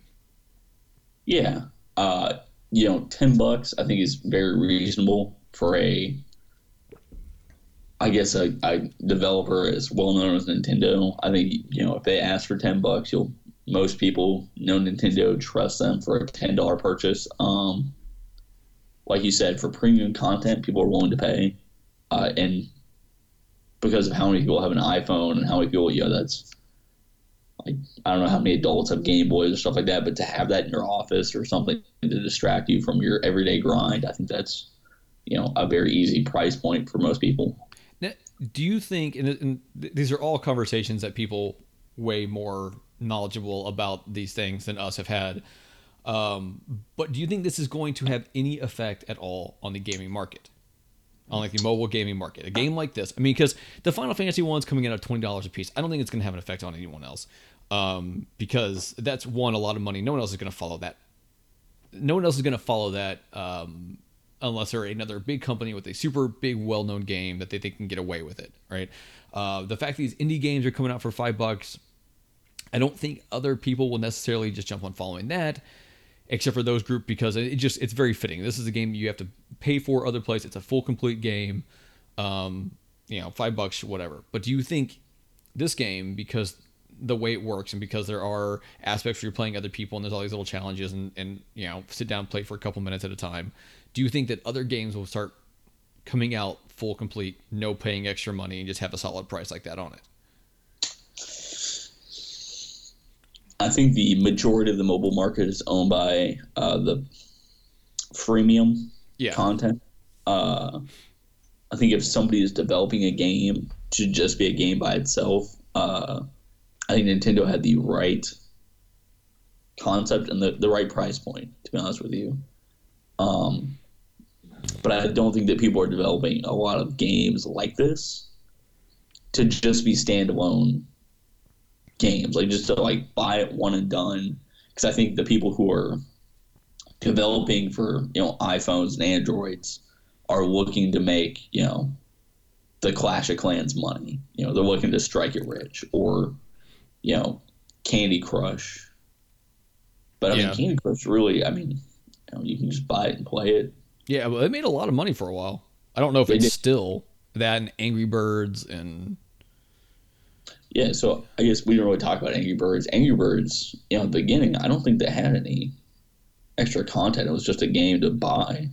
[SPEAKER 2] Yeah. Uh, you know, ten bucks I think is very reasonable for a I guess a, a developer as well known as Nintendo. I think you know if they ask for ten bucks, you'll most people know Nintendo trust them for a ten dollar purchase. Um, like you said, for premium content, people are willing to pay, uh, and because of how many people have an iPhone and how many people, you know, that's like I don't know how many adults have Game Boys or stuff like that, but to have that in your office or something to distract you from your everyday grind, I think that's you know a very easy price point for most people.
[SPEAKER 1] Now, do you think, and, and these are all conversations that people way more knowledgeable about these things than us have had, um, but do you think this is going to have any effect at all on the gaming market? On like the mobile gaming market, a game like this. I mean, because the Final Fantasy one's coming in at twenty dollars a piece. I don't think it's going to have an effect on anyone else, um, because that's one a lot of money. No one else is going to follow that. No one else is going to follow that um, unless they're another big company with a super big, well-known game that they think can get away with it, right? Uh, the fact these indie games are coming out for five bucks, I don't think other people will necessarily just jump on following that, except for those group because it just it's very fitting. This is a game you have to pay for other place. It's a full complete game, um, you know, five bucks, whatever. But do you think this game because the way it works and because there are aspects where you're playing other people and there's all these little challenges and, and you know sit down play for a couple minutes at a time do you think that other games will start coming out full complete no paying extra money and just have a solid price like that on it
[SPEAKER 2] I think the majority of the mobile market is owned by uh, the freemium
[SPEAKER 1] yeah
[SPEAKER 2] content. Uh, I think if somebody is developing a game to just be a game by itself, uh, I think Nintendo had the right concept and the, the right price point, to be honest with you. Um, but I don't think that people are developing a lot of games like this to just be standalone games, like just to like buy it one and done. Because I think the people who are developing for you know iPhones and Androids are looking to make you know the Clash of Clans money. You know they're looking to strike it rich or you know Candy Crush. But I
[SPEAKER 1] Yeah.
[SPEAKER 2] mean Candy Crush really, I mean, you, know, you can just buy it and play it.
[SPEAKER 1] yeah well it made a lot of money for a while i don't know if
[SPEAKER 2] They
[SPEAKER 1] it's
[SPEAKER 2] did.
[SPEAKER 1] still that and angry birds and
[SPEAKER 2] Yeah, so I guess we didn't really talk about Angry Birds. Angry Birds, you know, at the beginning, I don't think they had any extra content. It was just a game to buy.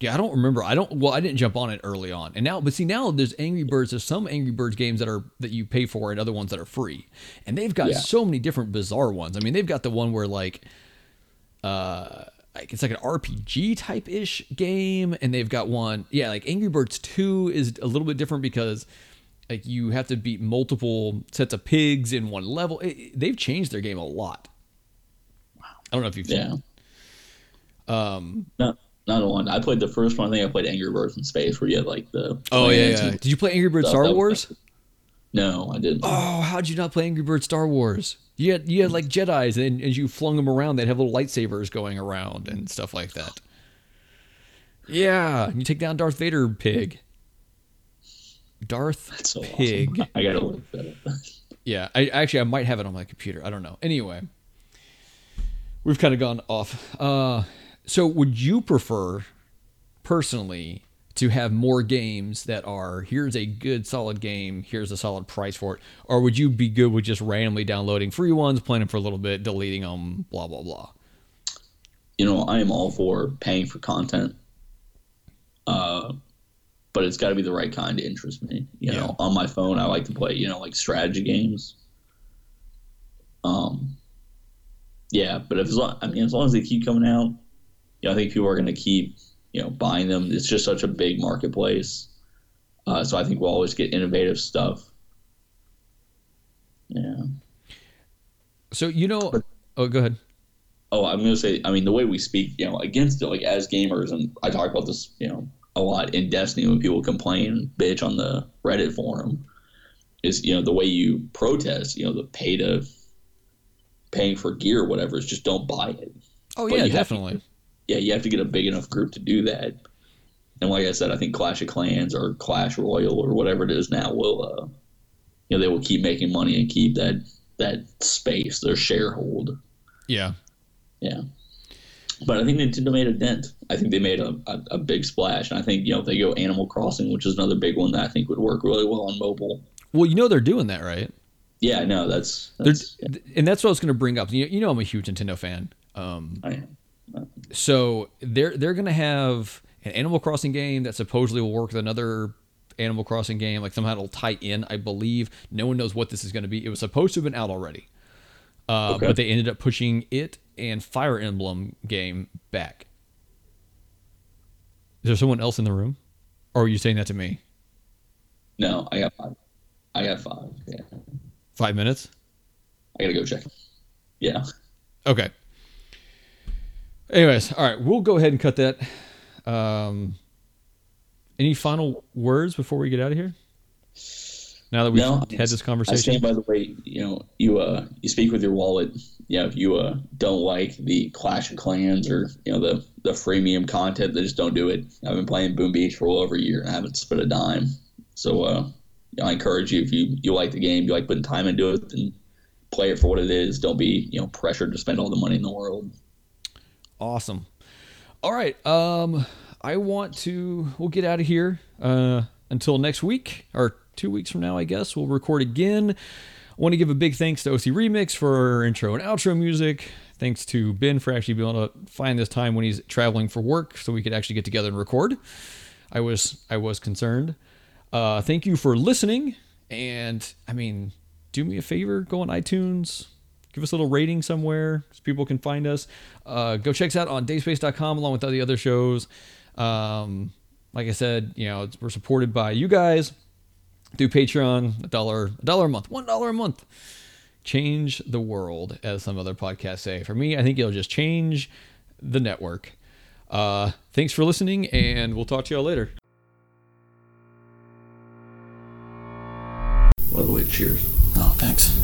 [SPEAKER 1] Yeah, I don't remember. I don't. Well, I didn't jump on it early on, and now, but see, now there's Angry Birds. There's some Angry Birds games that are that you pay for, and other ones that are free, and they've got
[SPEAKER 2] Yeah.
[SPEAKER 1] so many different bizarre ones. I mean, they've got the one where like, uh, like it's like an RPG type ish game, and they've got one. Yeah, like Angry Birds Two is a little bit different because like you have to beat multiple sets of pigs in one level. It- it- they've changed their game a lot. Wow. I don't know if you've seen
[SPEAKER 2] Yeah.
[SPEAKER 1] it. Um,
[SPEAKER 2] No, not the one. I played the first one. I think I played Angry Birds in Space, where you had like the.
[SPEAKER 1] Oh yeah, yeah. Did you play Angry Birds. Star
[SPEAKER 2] That was-
[SPEAKER 1] Wars?
[SPEAKER 2] No, I didn't.
[SPEAKER 1] Oh, how'd you not play Angry Birds Star Wars? You had you had like Jedi's, and as you flung them around, they'd have little lightsabers going around and stuff like that. Yeah, and you take down Darth Vader, pig. Darth
[SPEAKER 2] That's so
[SPEAKER 1] Pig.
[SPEAKER 2] awesome. [laughs] I gotta look that up. [laughs]
[SPEAKER 1] Yeah, I actually I might have it on my computer. I don't know. Anyway, we've kind of gone off. Uh, so would you prefer, personally, to have more games that are here's a good solid game, here's a solid price for it, or would you be good with just randomly downloading free ones, playing them for a little bit, deleting them, blah blah blah?
[SPEAKER 2] you know, I am all for paying for content. Uh, but it's got to be the right kind to interest me. You
[SPEAKER 1] Yeah.
[SPEAKER 2] know, on my phone, I like to play, you know, like strategy games. Um, yeah, but if as long, I mean, as long as they keep coming out, you know, I think people are going to keep, you know, buying them. It's just such a big marketplace. Uh, so I think we'll always get innovative stuff. Yeah.
[SPEAKER 1] So you know, oh, go ahead.
[SPEAKER 2] oh, I'm gonna say, I mean, the way we speak, you know, against it, like as gamers, and I talk about this, you know, a lot in Destiny when people complain, bitch on the Reddit forum, is you know the way you protest, you know, the pay to paying for gear or whatever is just don't buy it.
[SPEAKER 1] Oh
[SPEAKER 2] But
[SPEAKER 1] yeah,
[SPEAKER 2] have to-
[SPEAKER 1] definitely.
[SPEAKER 2] Yeah, you have to get a big enough group to do that. And like I said, I think Clash of Clans or Clash Royale or whatever it is now will, uh, you know, they will keep making money and keep that that space, their sharehold.
[SPEAKER 1] Yeah.
[SPEAKER 2] Yeah. But I think Nintendo made a dent. I think they made a, a, a big splash. And I think, you know, if they go Animal Crossing, which is another big one that I think would work really well on mobile.
[SPEAKER 1] Well, you know they're doing that, right?
[SPEAKER 2] Yeah, no. That's, that's yeah,
[SPEAKER 1] and that's what I was going to bring up. You, you know, I'm a huge Nintendo fan. Um,
[SPEAKER 2] I am.
[SPEAKER 1] so they're they're going to have an Animal Crossing game that supposedly will work with another Animal Crossing game. Like somehow it'll tie in. I believe no one knows what this is going to be. It was supposed to have been out already, uh,
[SPEAKER 2] Okay.
[SPEAKER 1] but they ended up pushing it and Fire Emblem game back. Is there someone else in the room, or are you saying that to me?
[SPEAKER 2] No, I got five. I got five. Yeah.
[SPEAKER 1] Five minutes.
[SPEAKER 2] I got to go check. Yeah.
[SPEAKER 1] Okay. Anyways, all right, we'll go ahead and cut that. Um, any final words before we get out of here? Now that we've
[SPEAKER 2] No,
[SPEAKER 1] had this
[SPEAKER 2] I
[SPEAKER 1] conversation,
[SPEAKER 2] stand by the way, you know, you uh you speak with your wallet. You know, if you uh don't like the Clash of Clans or you know the the freemium content, they just don't do it. I've been playing Boom Beach for well over a year and I haven't spent a dime. So uh, I encourage you if you you like the game, you like putting time into it, then play it for what it is. Don't be you know pressured to spend all the money in the world.
[SPEAKER 1] awesome. All right, um, I want to. We'll get out of here uh, until next week or two weeks from now, I guess. We'll record again. I want to give a big thanks to OC Remix for intro and outro music. Thanks to Ben for actually being able to find this time when he's traveling for work, so we could actually get together and record. I was I was concerned. Uh, thank you for listening, and I mean, do me a favor, go on iTunes, give us a little rating somewhere so people can find us. Uh, go check us out on dayspace.com along with all the other shows. Um, like I said, you know, we're supported by you guys through Patreon, a dollar, a dollar a month, one dollar a month. Change the world, as some other podcasts say. For me, I think it'll just change the network. Uh, thanks for listening, and we'll talk to y'all later.
[SPEAKER 2] By the way, cheers.
[SPEAKER 1] Oh, thanks.